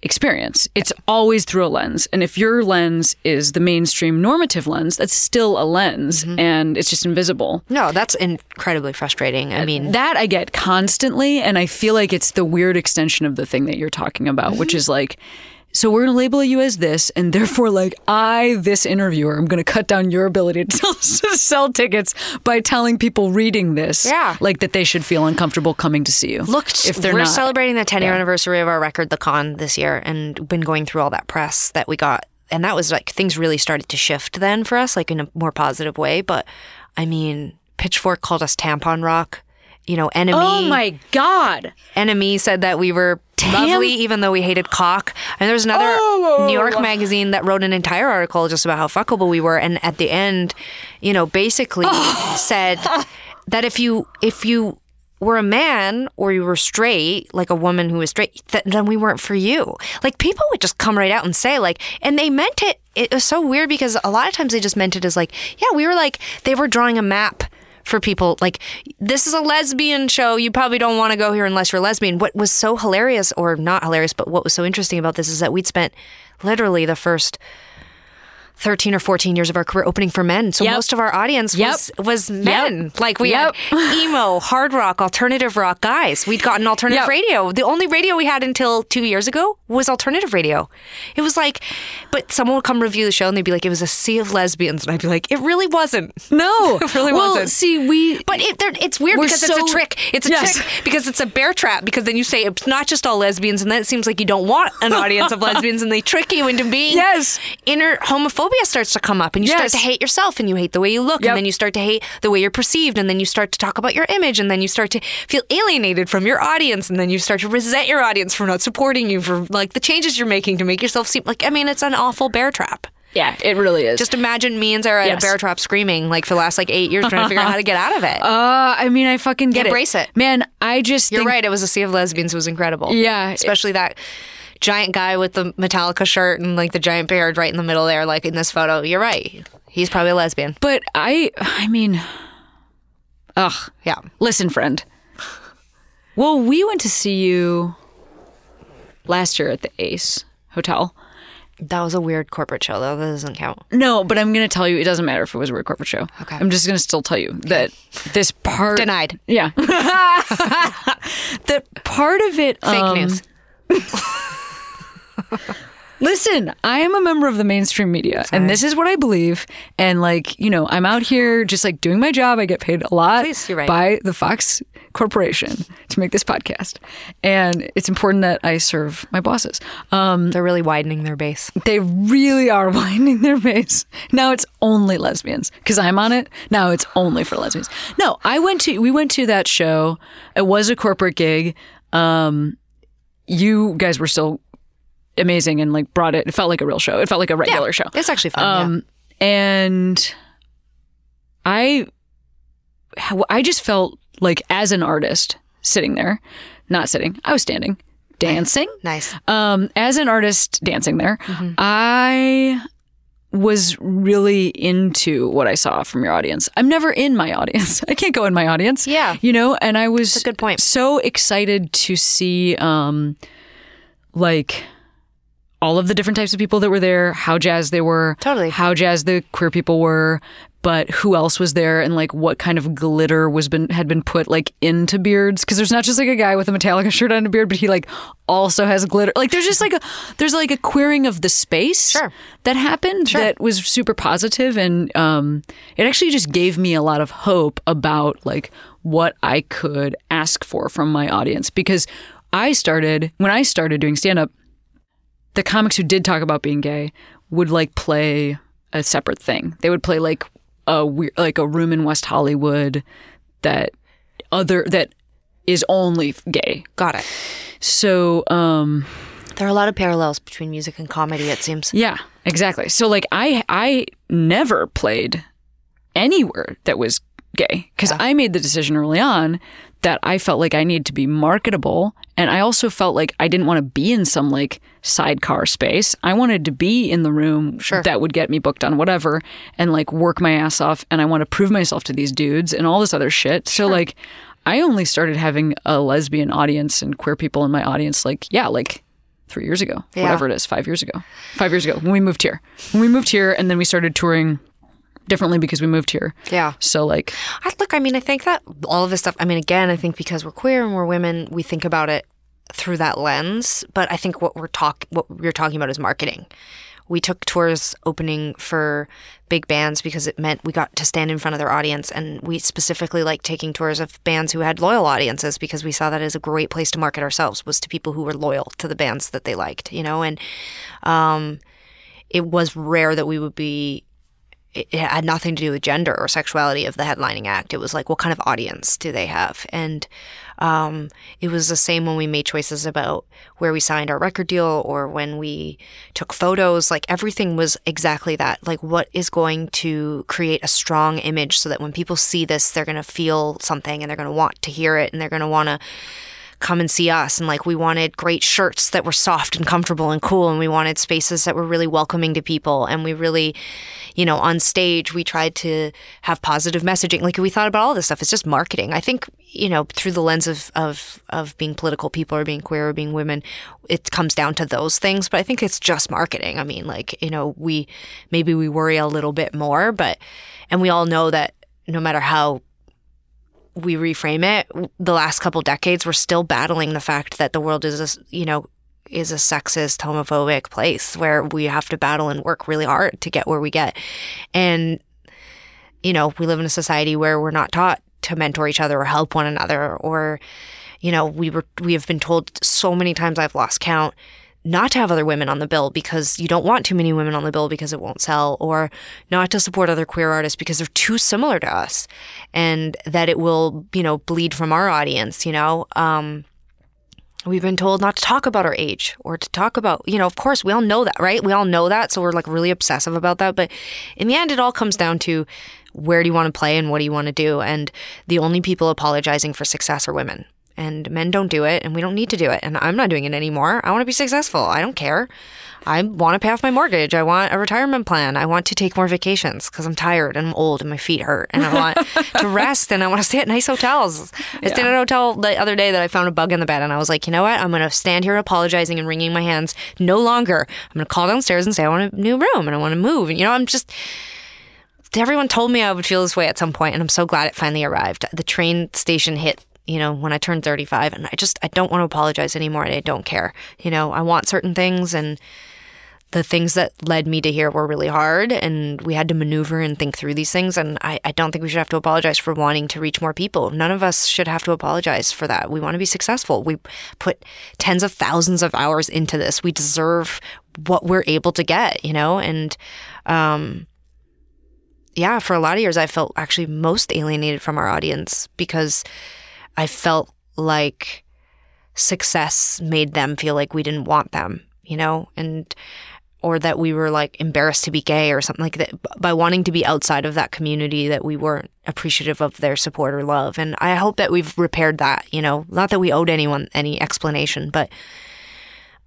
experience. It's always through a lens. And if your lens is the mainstream normative lens, that's still a lens Mm-hmm. and it's just invisible. No, that's incredibly frustrating. I mean, That I get constantly, and I feel like it's the weird extension of the thing that you're talking about, which is like, so we're going to label you as this, and therefore, like, I, this interviewer, I'm going to cut down your ability to sell, to sell tickets by telling people reading this, Yeah. like that they should feel uncomfortable coming to see you. look, if they're we're not. celebrating the 10 year Yeah. anniversary of our record, The Con, this year, and been going through all that press that we got. And that was like things really started to shift then for us, like in a more positive way. But I mean, Pitchfork called us tampon rock. You know, oh NME. Oh my god. NME said that we were lovely even though we hated cock. And there was another Oh. New York magazine that wrote an entire article just about how fuckable we were and at the end, you know, basically Oh. said that if you if you were a man or you were straight, like a woman who was straight, th- then we weren't for you. Like people would just come right out and say like, and they meant it. It was so weird because a lot of times they just meant it as like, yeah, we were like, they were drawing a map for people. Like, this is a lesbian show. You probably don't want to go here unless you're lesbian. What was so hilarious, or not hilarious, but what was so interesting about this is that we'd spent literally the first 13 or 14 years of our career opening for men. So Yep. most of our audience Yep. was was men. Like we Yep. had emo, hard rock, alternative rock guys. We'd gotten alternative Yep. radio. The only radio we had until 2 years ago was alternative radio. It was like but someone would come review the show and they'd be like it was a sea of lesbians and I'd be like it really wasn't. No. It really well, wasn't. see, we But it, it's weird because so- it's a trick. It's a Yes. trick because it's a bear trap. Because then you say it's not just all lesbians, and then it seems like you don't want an audience of lesbians, and they trick you into being. Yes. Inner homophobia starts to come up, and you start to hate yourself, and you hate the way you look, Yep. and then you start to hate the way you're perceived, and then you start to talk about your image, and then you start to feel alienated from your audience, and then you start to resent your audience for not supporting you for like the changes you're making to make yourself seem like. I mean, it's an awful bear trap. Yeah, it really is. Just imagine me and Sara at Yes. a bear trap screaming like for the last like eight years trying to figure out how to get out of it. uh, I mean, I fucking get it. Embrace it. Man, I just You're think, right. It was a sea of lesbians. It was incredible. Yeah. Especially that giant guy with the Metallica shirt and like the giant beard right in the middle there, like in this photo. You're right. He's probably a lesbian. But I, I mean, ugh. Yeah. Listen, friend. Well, we went to see you last year at the Ace Hotel. That was a weird corporate show, though. That doesn't count. No, but I'm going to tell you, it doesn't matter if it was a weird corporate show. Okay. I'm just going to still tell you that this part. Denied. Yeah. that part of it. Fake um, news. Listen, I am a member of the mainstream media, and this is what I believe. And like, you know, I'm out here just like doing my job. I get paid a lot Please, right. by the Fox Corporation to make this podcast, and it's important that I serve my bosses. Um, They're really widening their base. they really are winding their base. Now it's only lesbians because I'm on it. Now it's only for lesbians. No, I went to we went to that show. It was a corporate gig. Um, you guys were still amazing and like brought it. It felt like a real show. It felt like a regular show. It's actually fun. yeah. Um, and I, I just felt like as an artist sitting there, not sitting, I was standing, dancing. Nice. Um, as an artist dancing there, Mm-hmm. I was really into what I saw from your audience. I'm never in my audience. I can't go in my audience. Yeah. You know, and I was a good point. so excited to see um like all of the different types of people that were there, how jazz they were, Totally. how jazz the queer people were, but who else was there and like what kind of glitter was been had been put like into beards because there's not just like a guy with a Metallica shirt on a beard, but he like also has glitter. Like there's just like a there's like a queering of the space Sure. that happened that was super positive and um it actually just gave me a lot of hope about like what I could ask for from my audience because I started when I started doing stand up the comics who did talk about being gay would like play a separate thing. They would play like a weird, like a room in West Hollywood that other that is only gay. Got it. So um There are a lot of parallels between music and comedy, it seems. yeah, exactly. So like I I never played anywhere that was gay because I made the decision early on that I felt like I needed to be marketable and I also felt like I didn't want to be in some like sidecar space. I wanted to be in the room that would get me booked on whatever and like work my ass off and I want to prove myself to these dudes and all this other shit. So like I only started having a lesbian audience and queer people in my audience like yeah, like 3 years ago, Yeah. whatever it is, 5 years ago. 5 years ago when we moved here. When we moved here and then we started touring differently because we moved here. Yeah. So like I, look, I mean, I think that all of this stuff, I mean, again, I think because we're queer and we're women, we think about it through that lens. But I think what we're talk, what we're talking about is marketing. We took tours opening for big bands because it meant we got to stand in front of their audience. And we specifically like taking tours of bands who had loyal audiences because we saw that as a great place to market ourselves was to people who were loyal to the bands that they liked, you know? And um, it was rare that we would be it, had nothing to do with gender or sexuality of the headlining act. It was like, what kind of audience do they have? And um, it was the same when we made choices about where we signed our record deal or when we took photos. Like everything was exactly that. Like, what is going to create a strong image so that when people see this, they're going to feel something and they're going to want to hear it and they're going to want to come and see us. And like we wanted great shirts that were soft and comfortable and cool and we wanted spaces that were really welcoming to people. And we really you know on stage we tried to have positive messaging. Like we thought about all this stuff. It's just marketing. I think you know through the lens of of of being political people or being queer or being women it comes down to those things. But i think it's just marketing. I mean like you know we maybe we worry a little bit more but and we all know that no matter how we reframe it, the last couple decades, we're still battling the fact that the world is, a, you know, is a sexist, homophobic place where we have to battle and work really hard to get where we get. And, you know, we live in a society where we're not taught to mentor each other or help one another or, you know, we were, we have been told so many times I've lost count not to have other women on the bill because you don't want too many women on the bill because it won't sell, or not to support other queer artists because they're too similar to us, and that it will, you know, bleed from our audience. You know, um, we've been told not to talk about our age or to talk about, you know, of course we all know that, right? We all know that, so we're like really obsessive about that. But in the end, it all comes down to where do you want to play and what do you want to do, and the only people apologizing for success are women and men don't do it and we don't need to do it and i'm not doing it anymore. I want to be successful. I don't care. I want to pay off my mortgage. I want a retirement plan. I want to take more vacations because i'm tired and i'm old and my feet hurt and i want to rest and i want to stay at nice hotels. I stayed at a hotel the other day that i found a bug in the bed and i was like you know what? I'm going to stand here apologizing and wringing my hands no longer. I'm going to call downstairs and say i want a new room and i want to move. And you know i'm just everyone told me I would feel this way at some point, and I'm so glad it finally arrived. The train station hit you know, when I turned 35 and I just, I don't want to apologize anymore. I don't care. You know, I want certain things and the things that led me to here were really hard and we had to maneuver and think through these things. And I, I don't think we should have to apologize for wanting to reach more people. None of us should have to apologize for that. We want to be successful. We put tens of thousands of hours into this. We deserve what we're able to get, you know? And, um, yeah, for a lot of years, I felt actually most alienated from our audience because I felt like success made them feel like we didn't want them, you know, and or that we were like embarrassed to be gay or something like that by wanting to be outside of that community that we weren't appreciative of their support or love. And I hope that we've repaired that, you know, not that we owed anyone any explanation, but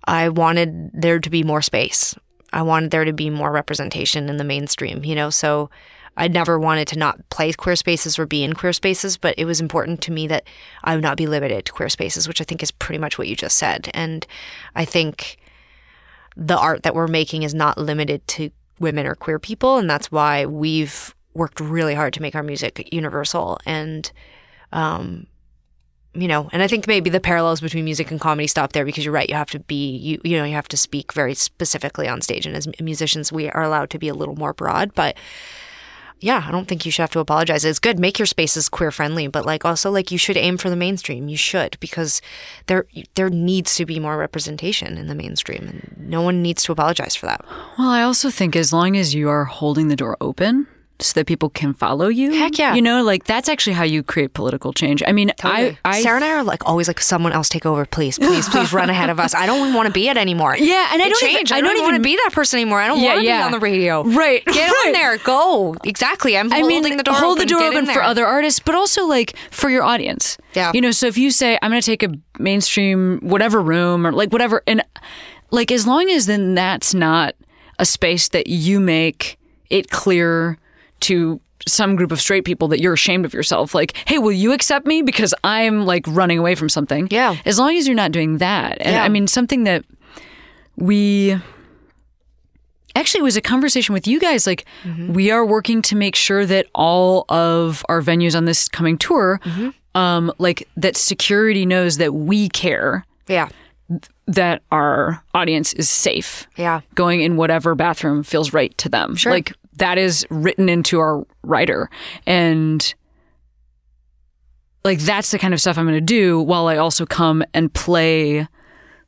I wanted there to be more space. I wanted there to be more representation in the mainstream, you know, so I never wanted to not play queer spaces or be in queer spaces, but it was important to me that I would not be limited to queer spaces, which I think is pretty much what you just said. And I think the art that we're making is not limited to women or queer people, and that's why we've worked really hard to make our music universal and um you know, and I think maybe the parallels between music and comedy stop there because you're right. You have to be, you, you know, you have to speak very specifically on stage. And as musicians, we are allowed to be a little more broad. But yeah, I don't think you should have to apologize. It's good. Make your spaces queer friendly, but like also like you should aim for the mainstream. You should because there there needs to be more representation in the mainstream, and no one needs to apologize for that. Well, I also think as long as you are holding the door open so that people can follow you. Heck yeah. You know, like that's actually how you create political change. I mean, I, I Sara and I are like always like someone else take over, please, please, please run ahead of us. I don't want to be it anymore. Yeah, and I don't even- I don't don't, even want to be that person anymore. I don't Yeah, want to yeah. be on the radio. Right, Get right. on there. Go. Exactly. I'm I mean, holding the door hold open. the door open for other artists, but also like for your audience. Yeah. You know, so if you say I'm going to take a mainstream whatever room or like whatever, and like as long as then that's not a space that you make it clear to some group of straight people that you're ashamed of yourself like hey will you accept me because i'm like running away from something Yeah. as long as you're not doing that and Yeah. i mean something that we actually it was a conversation with you guys like we are working to make sure that all of our venues on this coming tour um like that security knows that we care Yeah. that our audience is safe Yeah. going in whatever bathroom feels right to them Sure. like that is written into our writer and like that's the kind of stuff i'm going to do while i also come and play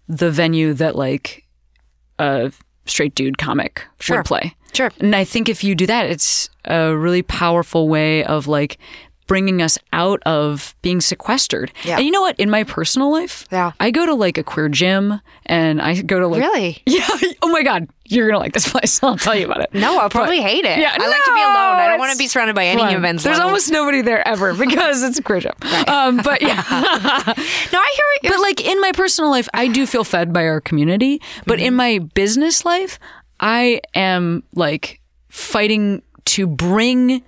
the venue that like a straight dude comic Sure. would play. Sure. And I think if you do that, it's a really powerful way of like bringing us out of being sequestered. Yeah. And you know what? In my personal life, Yeah. I go to like a queer gym and I go to like Really? Yeah. Oh my god, you're gonna like this place. I'll tell you about it. No, I'll probably hate it. Yeah, I like to be alone. I don't want to be surrounded by any fun. humans. There's almost nobody there ever because it's a queer gym. Um, but yeah. no. I hear you're but like in my personal life, I do feel fed by our community. But Mm-hmm. in my business life, I am like fighting to bring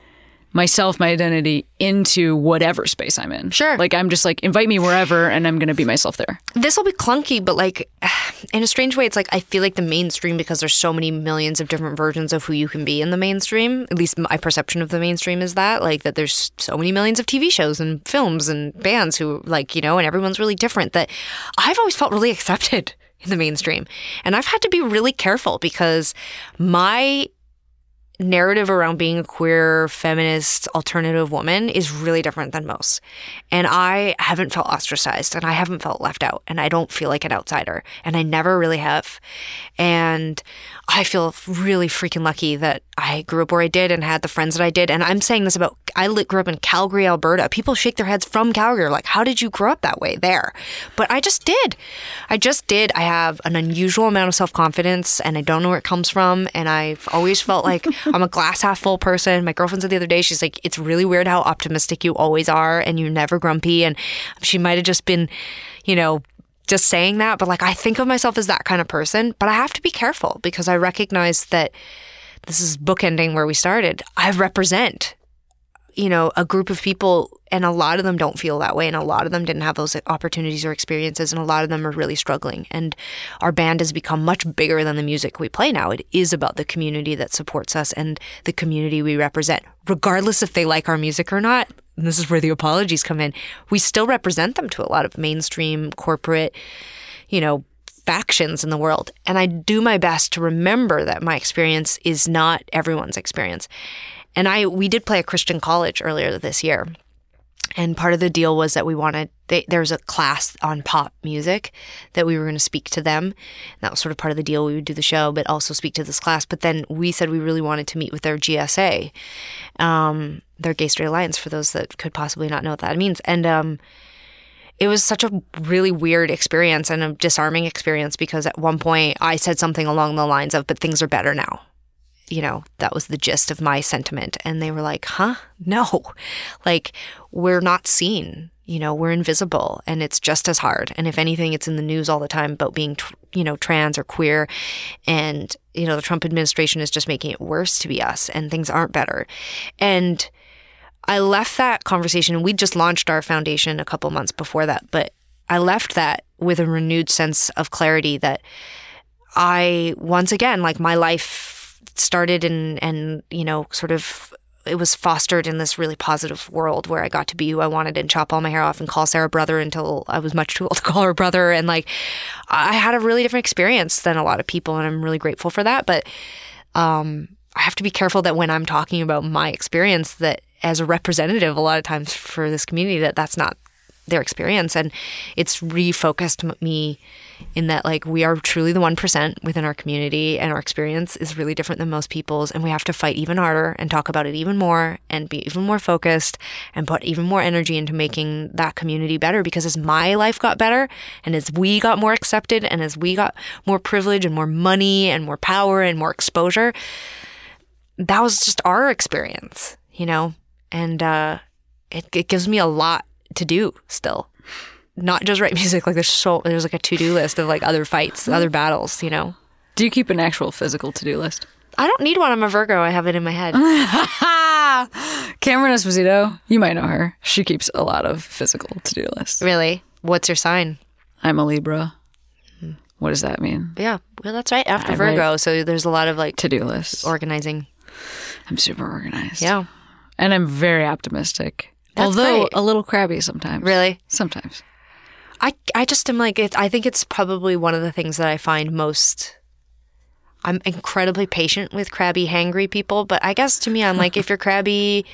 myself, my identity into whatever space I'm in. Sure. Like I'm just like invite me wherever, and I'm gonna be myself there. this will be clunky, but like in a strange way, it's like I feel like the mainstream because there's so many millions of different versions of who you can be in the mainstream. At least my perception of the mainstream is that like that there's so many millions of TV shows and films and bands who like you know, and everyone's really different. That I've always felt really accepted in the mainstream, and I've had to be really careful because my narrative around being a queer, feminist, alternative woman is really different than most. And I haven't felt ostracized and I haven't felt left out and I don't feel like an outsider and I never really have. And I feel really freaking lucky that I grew up where I did and had the friends that I did. And I'm saying this about, I grew up in Calgary, Alberta. People shake their heads from Calgary, like, how did you grow up that way there? But I just did. I just did. I have an unusual amount of self confidence and I don't know where it comes from. And I've always felt like I'm a glass half full person. My girlfriend said the other day, she's like, it's really weird how optimistic you always are and you're never grumpy. And she might have just been, you know, just saying that, but like I think of myself as that kind of person, but I have to be careful because I recognize that this is bookending where we started. I represent, you know, a group of people and a lot of them don't feel that way and a lot of them didn't have those opportunities or experiences and a lot of them are really struggling. And our band has become much bigger than the music we play now. It is about the community that supports us and the community we represent, regardless if they like our music or not. And this is where the apologies come in. We still represent them to a lot of mainstream corporate, you know, factions in the world. And I do my best to remember that my experience is not everyone's experience. And I we did play a Christian college earlier this year. And part of the deal was that we wanted they, there was a class on pop music that we were going to speak to them. And that was sort of part of the deal. We would do the show, but also speak to this class. But then we said we really wanted to meet with their GSA, um, their Gay Straight Alliance, for those that could possibly not know what that means. And um, it was such a really weird experience and a disarming experience because at one point I said something along the lines of, but things are better now. You know, that was the gist of my sentiment. And they were like, huh? No. Like, we're not seen. You know, we're invisible and it's just as hard. And if anything, it's in the news all the time about being, you know, trans or queer. And, you know, the Trump administration is just making it worse to be us and things aren't better. And, I left that conversation, and we just launched our foundation a couple months before that, but I left that with a renewed sense of clarity that I, once again, like my life started and, and, you know, sort of, it was fostered in this really positive world where I got to be who I wanted and chop all my hair off and call Sara brother until I was much too old to call her brother. And like, I had a really different experience than a lot of people, and I'm really grateful for that. But, um, I have to be careful that when I'm talking about my experience, that as a representative, a lot of times for this community, that that's not their experience, and it's refocused me in that like we are truly the one percent within our community, and our experience is really different than most people's, and we have to fight even harder and talk about it even more, and be even more focused, and put even more energy into making that community better. Because as my life got better, and as we got more accepted, and as we got more privilege and more money and more power and more exposure, that was just our experience, you know? And uh, it, it gives me a lot to do still. Not just write music, like there's so there's like a to do list of like other fights, mm-hmm. other battles, you know. Do you keep an actual physical to do list? I don't need one. I'm a Virgo. I have it in my head. Cameron Esposito, you might know her. She keeps a lot of physical to do lists. really? What's your sign? I'm a Libra. Hmm. What does that mean? Yeah, well, that's right. After I Virgo, so there's a lot of like To do lists. organizing. I'm super organized. Yeah, And I'm very optimistic. That's Although great. a little crabby sometimes. really. Sometimes. I I just am like it, I think it's probably one of the things that I find most. I'm incredibly patient with crabby, hangry people, but I guess to me, I'm like, if you're crabby,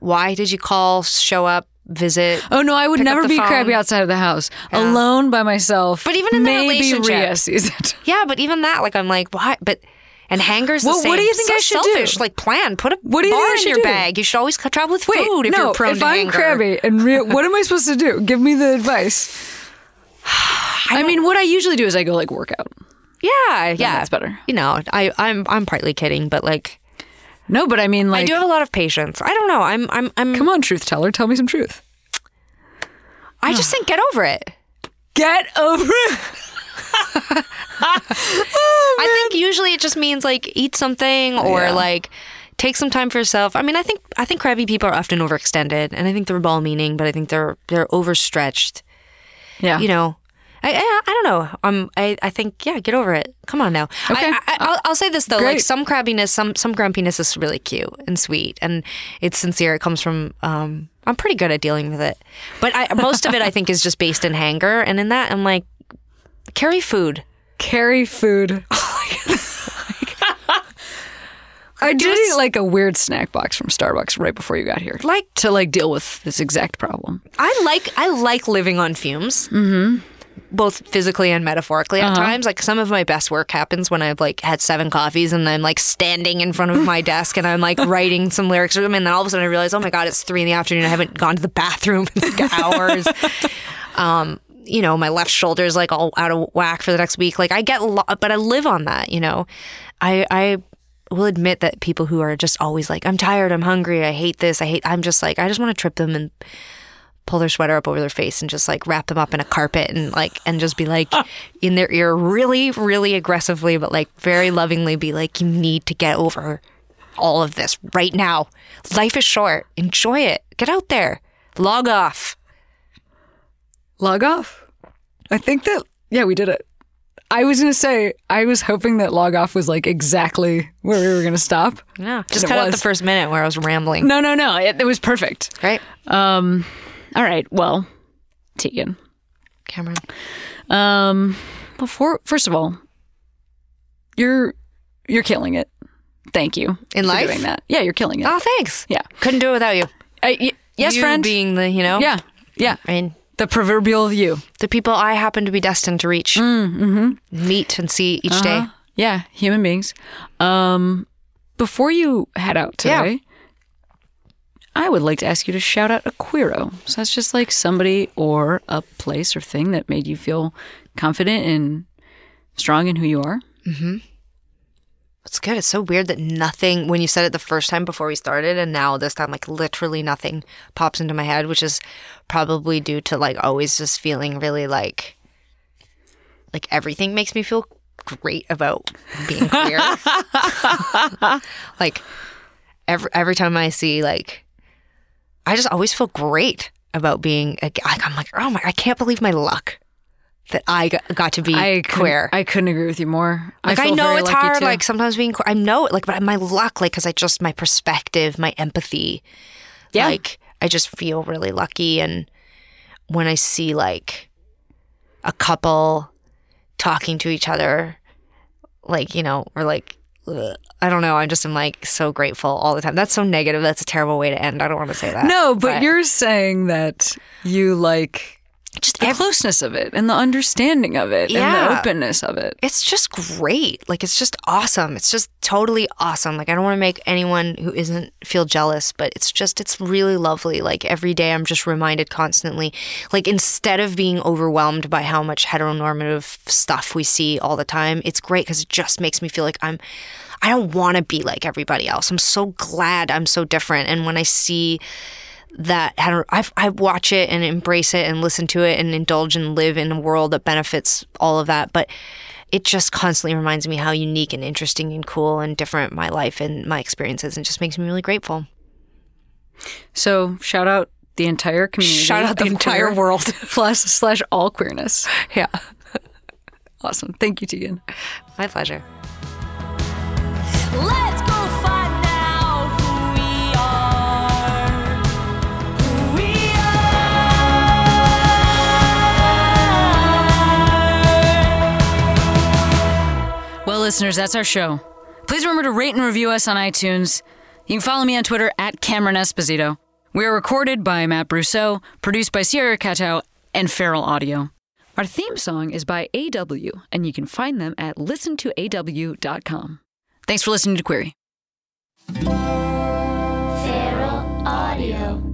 why did you call, show up, visit. Oh no, I would never be phone. crabby outside of the house, Yeah. alone by myself. But even in the maybe relationship. Rhea sees it. Yeah, but even that, like, I'm like, why? But and hangers. The Well, same. what do you think so I should do? Like, plan. Put a What do you bar I in your do? bag. You should always travel with Wait, food if no, you're prone if to I'm hanger. crabby and Rhea, what am I supposed to do? Give me the advice. I, mean, what I usually do is I go like workout. Yeah, yeah, that's better. You know, I, I'm, I'm partly kidding, but like, No, but I mean, like, I do have a lot of patience. I don't know. I'm, I'm, I'm. come on, truth teller, tell me some truth. I just think get over it. Get over it. I think usually it just means like eat something or Yeah. like take some time for yourself. I mean, I think I think crabby people are often overextended, and I think they're ball meaning, but I think they're they're overstretched. Yeah. You know, I I, I don't know. Um, I I think yeah, get over it. Come on now. Okay. I, I, I'll, I'll say this though, like some crabbiness, some some grumpiness is really cute and sweet, and it's sincere. It comes from um. I'm pretty good at dealing with it, but I, most of it I think is just based in hanger, and in that I'm like, carry food. Carry food. I did eat like a weird snack box from Starbucks right before you got here, Like to like deal with this exact problem. I like I like living on fumes. Mm-hmm. Both physically and metaphorically at times. Like some of my best work happens when I've like had seven coffees and I'm like standing in front of my desk and I'm like writing some lyrics or something. And then all of a sudden I realize, oh my God, it's three in the afternoon. I haven't gone to the bathroom in like hours. um, you know, my left shoulder is like all out of whack for the next week. Like I get a lot, but I live on that, you know. I, I will admit that people who are just always like, I'm tired, I'm hungry, I hate this, I hate, I'm just like, I just want to trip them and pull their sweater up over their face and just like wrap them up in a carpet and like, and just be like in their ear really, really aggressively, but like very lovingly be like, you need to get over all of this right now. Life is short. Enjoy it. Get out there. Log off. Log off. I think that yeah, we did it. I was gonna say I was hoping that log off was like exactly where we were gonna stop. Yeah. Just cut out the first minute where I was rambling. No, no, no. It, it was perfect. Right. Um, all right. Well, Tegan. Cameron. Um, before first of all, you're you're killing it. Thank you In life for life? doing that. Yeah, you're killing it. Oh, thanks. Yeah. Couldn't do it without you. I- y- yes, You friend. being the, you know? yeah, yeah. I mean, The proverbial you. the people I happen to be destined to reach, meet and see each day. Uh-huh. Yeah, human beings. Um, before you head out Yeah. today, I would like to ask you to shout out a queero. So that's just like somebody or a place or thing that made you feel confident and strong in who you are. It's good. It's so weird that nothing, when you said it the first time before we started, and now this time, like literally nothing pops into my head, which is probably due to like always just feeling really like, like everything makes me feel great about being queer. like every, every time I see, like, I just always feel great about being, like, I'm like, oh my, I can't believe my luck that I got, to be I queer. I couldn't agree with you more. Like I, feel know it's hard. too. Like sometimes being, queer, I know it. Like, but my luck, like, because I just my perspective, my empathy. Yeah. Like I just feel really lucky, and when I see like a couple talking to each other, like you know, or like. I don't know. I just am like so grateful all the time. That's so negative. That's a terrible way to end. I don't want to say that. no, but, you're saying that you like just the closeness of it and the understanding of it and the openness of it. it's just great. Like it's just awesome. It's just totally awesome. Like I don't want to make anyone who isn't feel jealous, but it's just it's really lovely. Like every day I'm just reminded constantly like instead of being overwhelmed by how much heteronormative stuff we see all the time, it's great cuz it just makes me feel like I'm I don't want to be like everybody else. I'm so glad I'm so different and when I see that I, I watch it and embrace it and listen to it and indulge and live in a world that benefits all of that. But it just constantly reminds me how unique and interesting and cool and different my life and my experiences and just makes me really grateful. So shout out the entire community. Shout out the entire queer world. plus slash all queerness. Yeah. Awesome. Thank you, Tegan. My pleasure. Listeners, that's our show. Please remember to rate and review us on iTunes. You can follow me on Twitter at Cameron Esposito. We are recorded by Matt Brousseau, produced by Sierra Cato and Feral Audio. Our theme song is by AW, and you can find them at listentoaw.com. Thanks for listening to Queery. Feral Audio.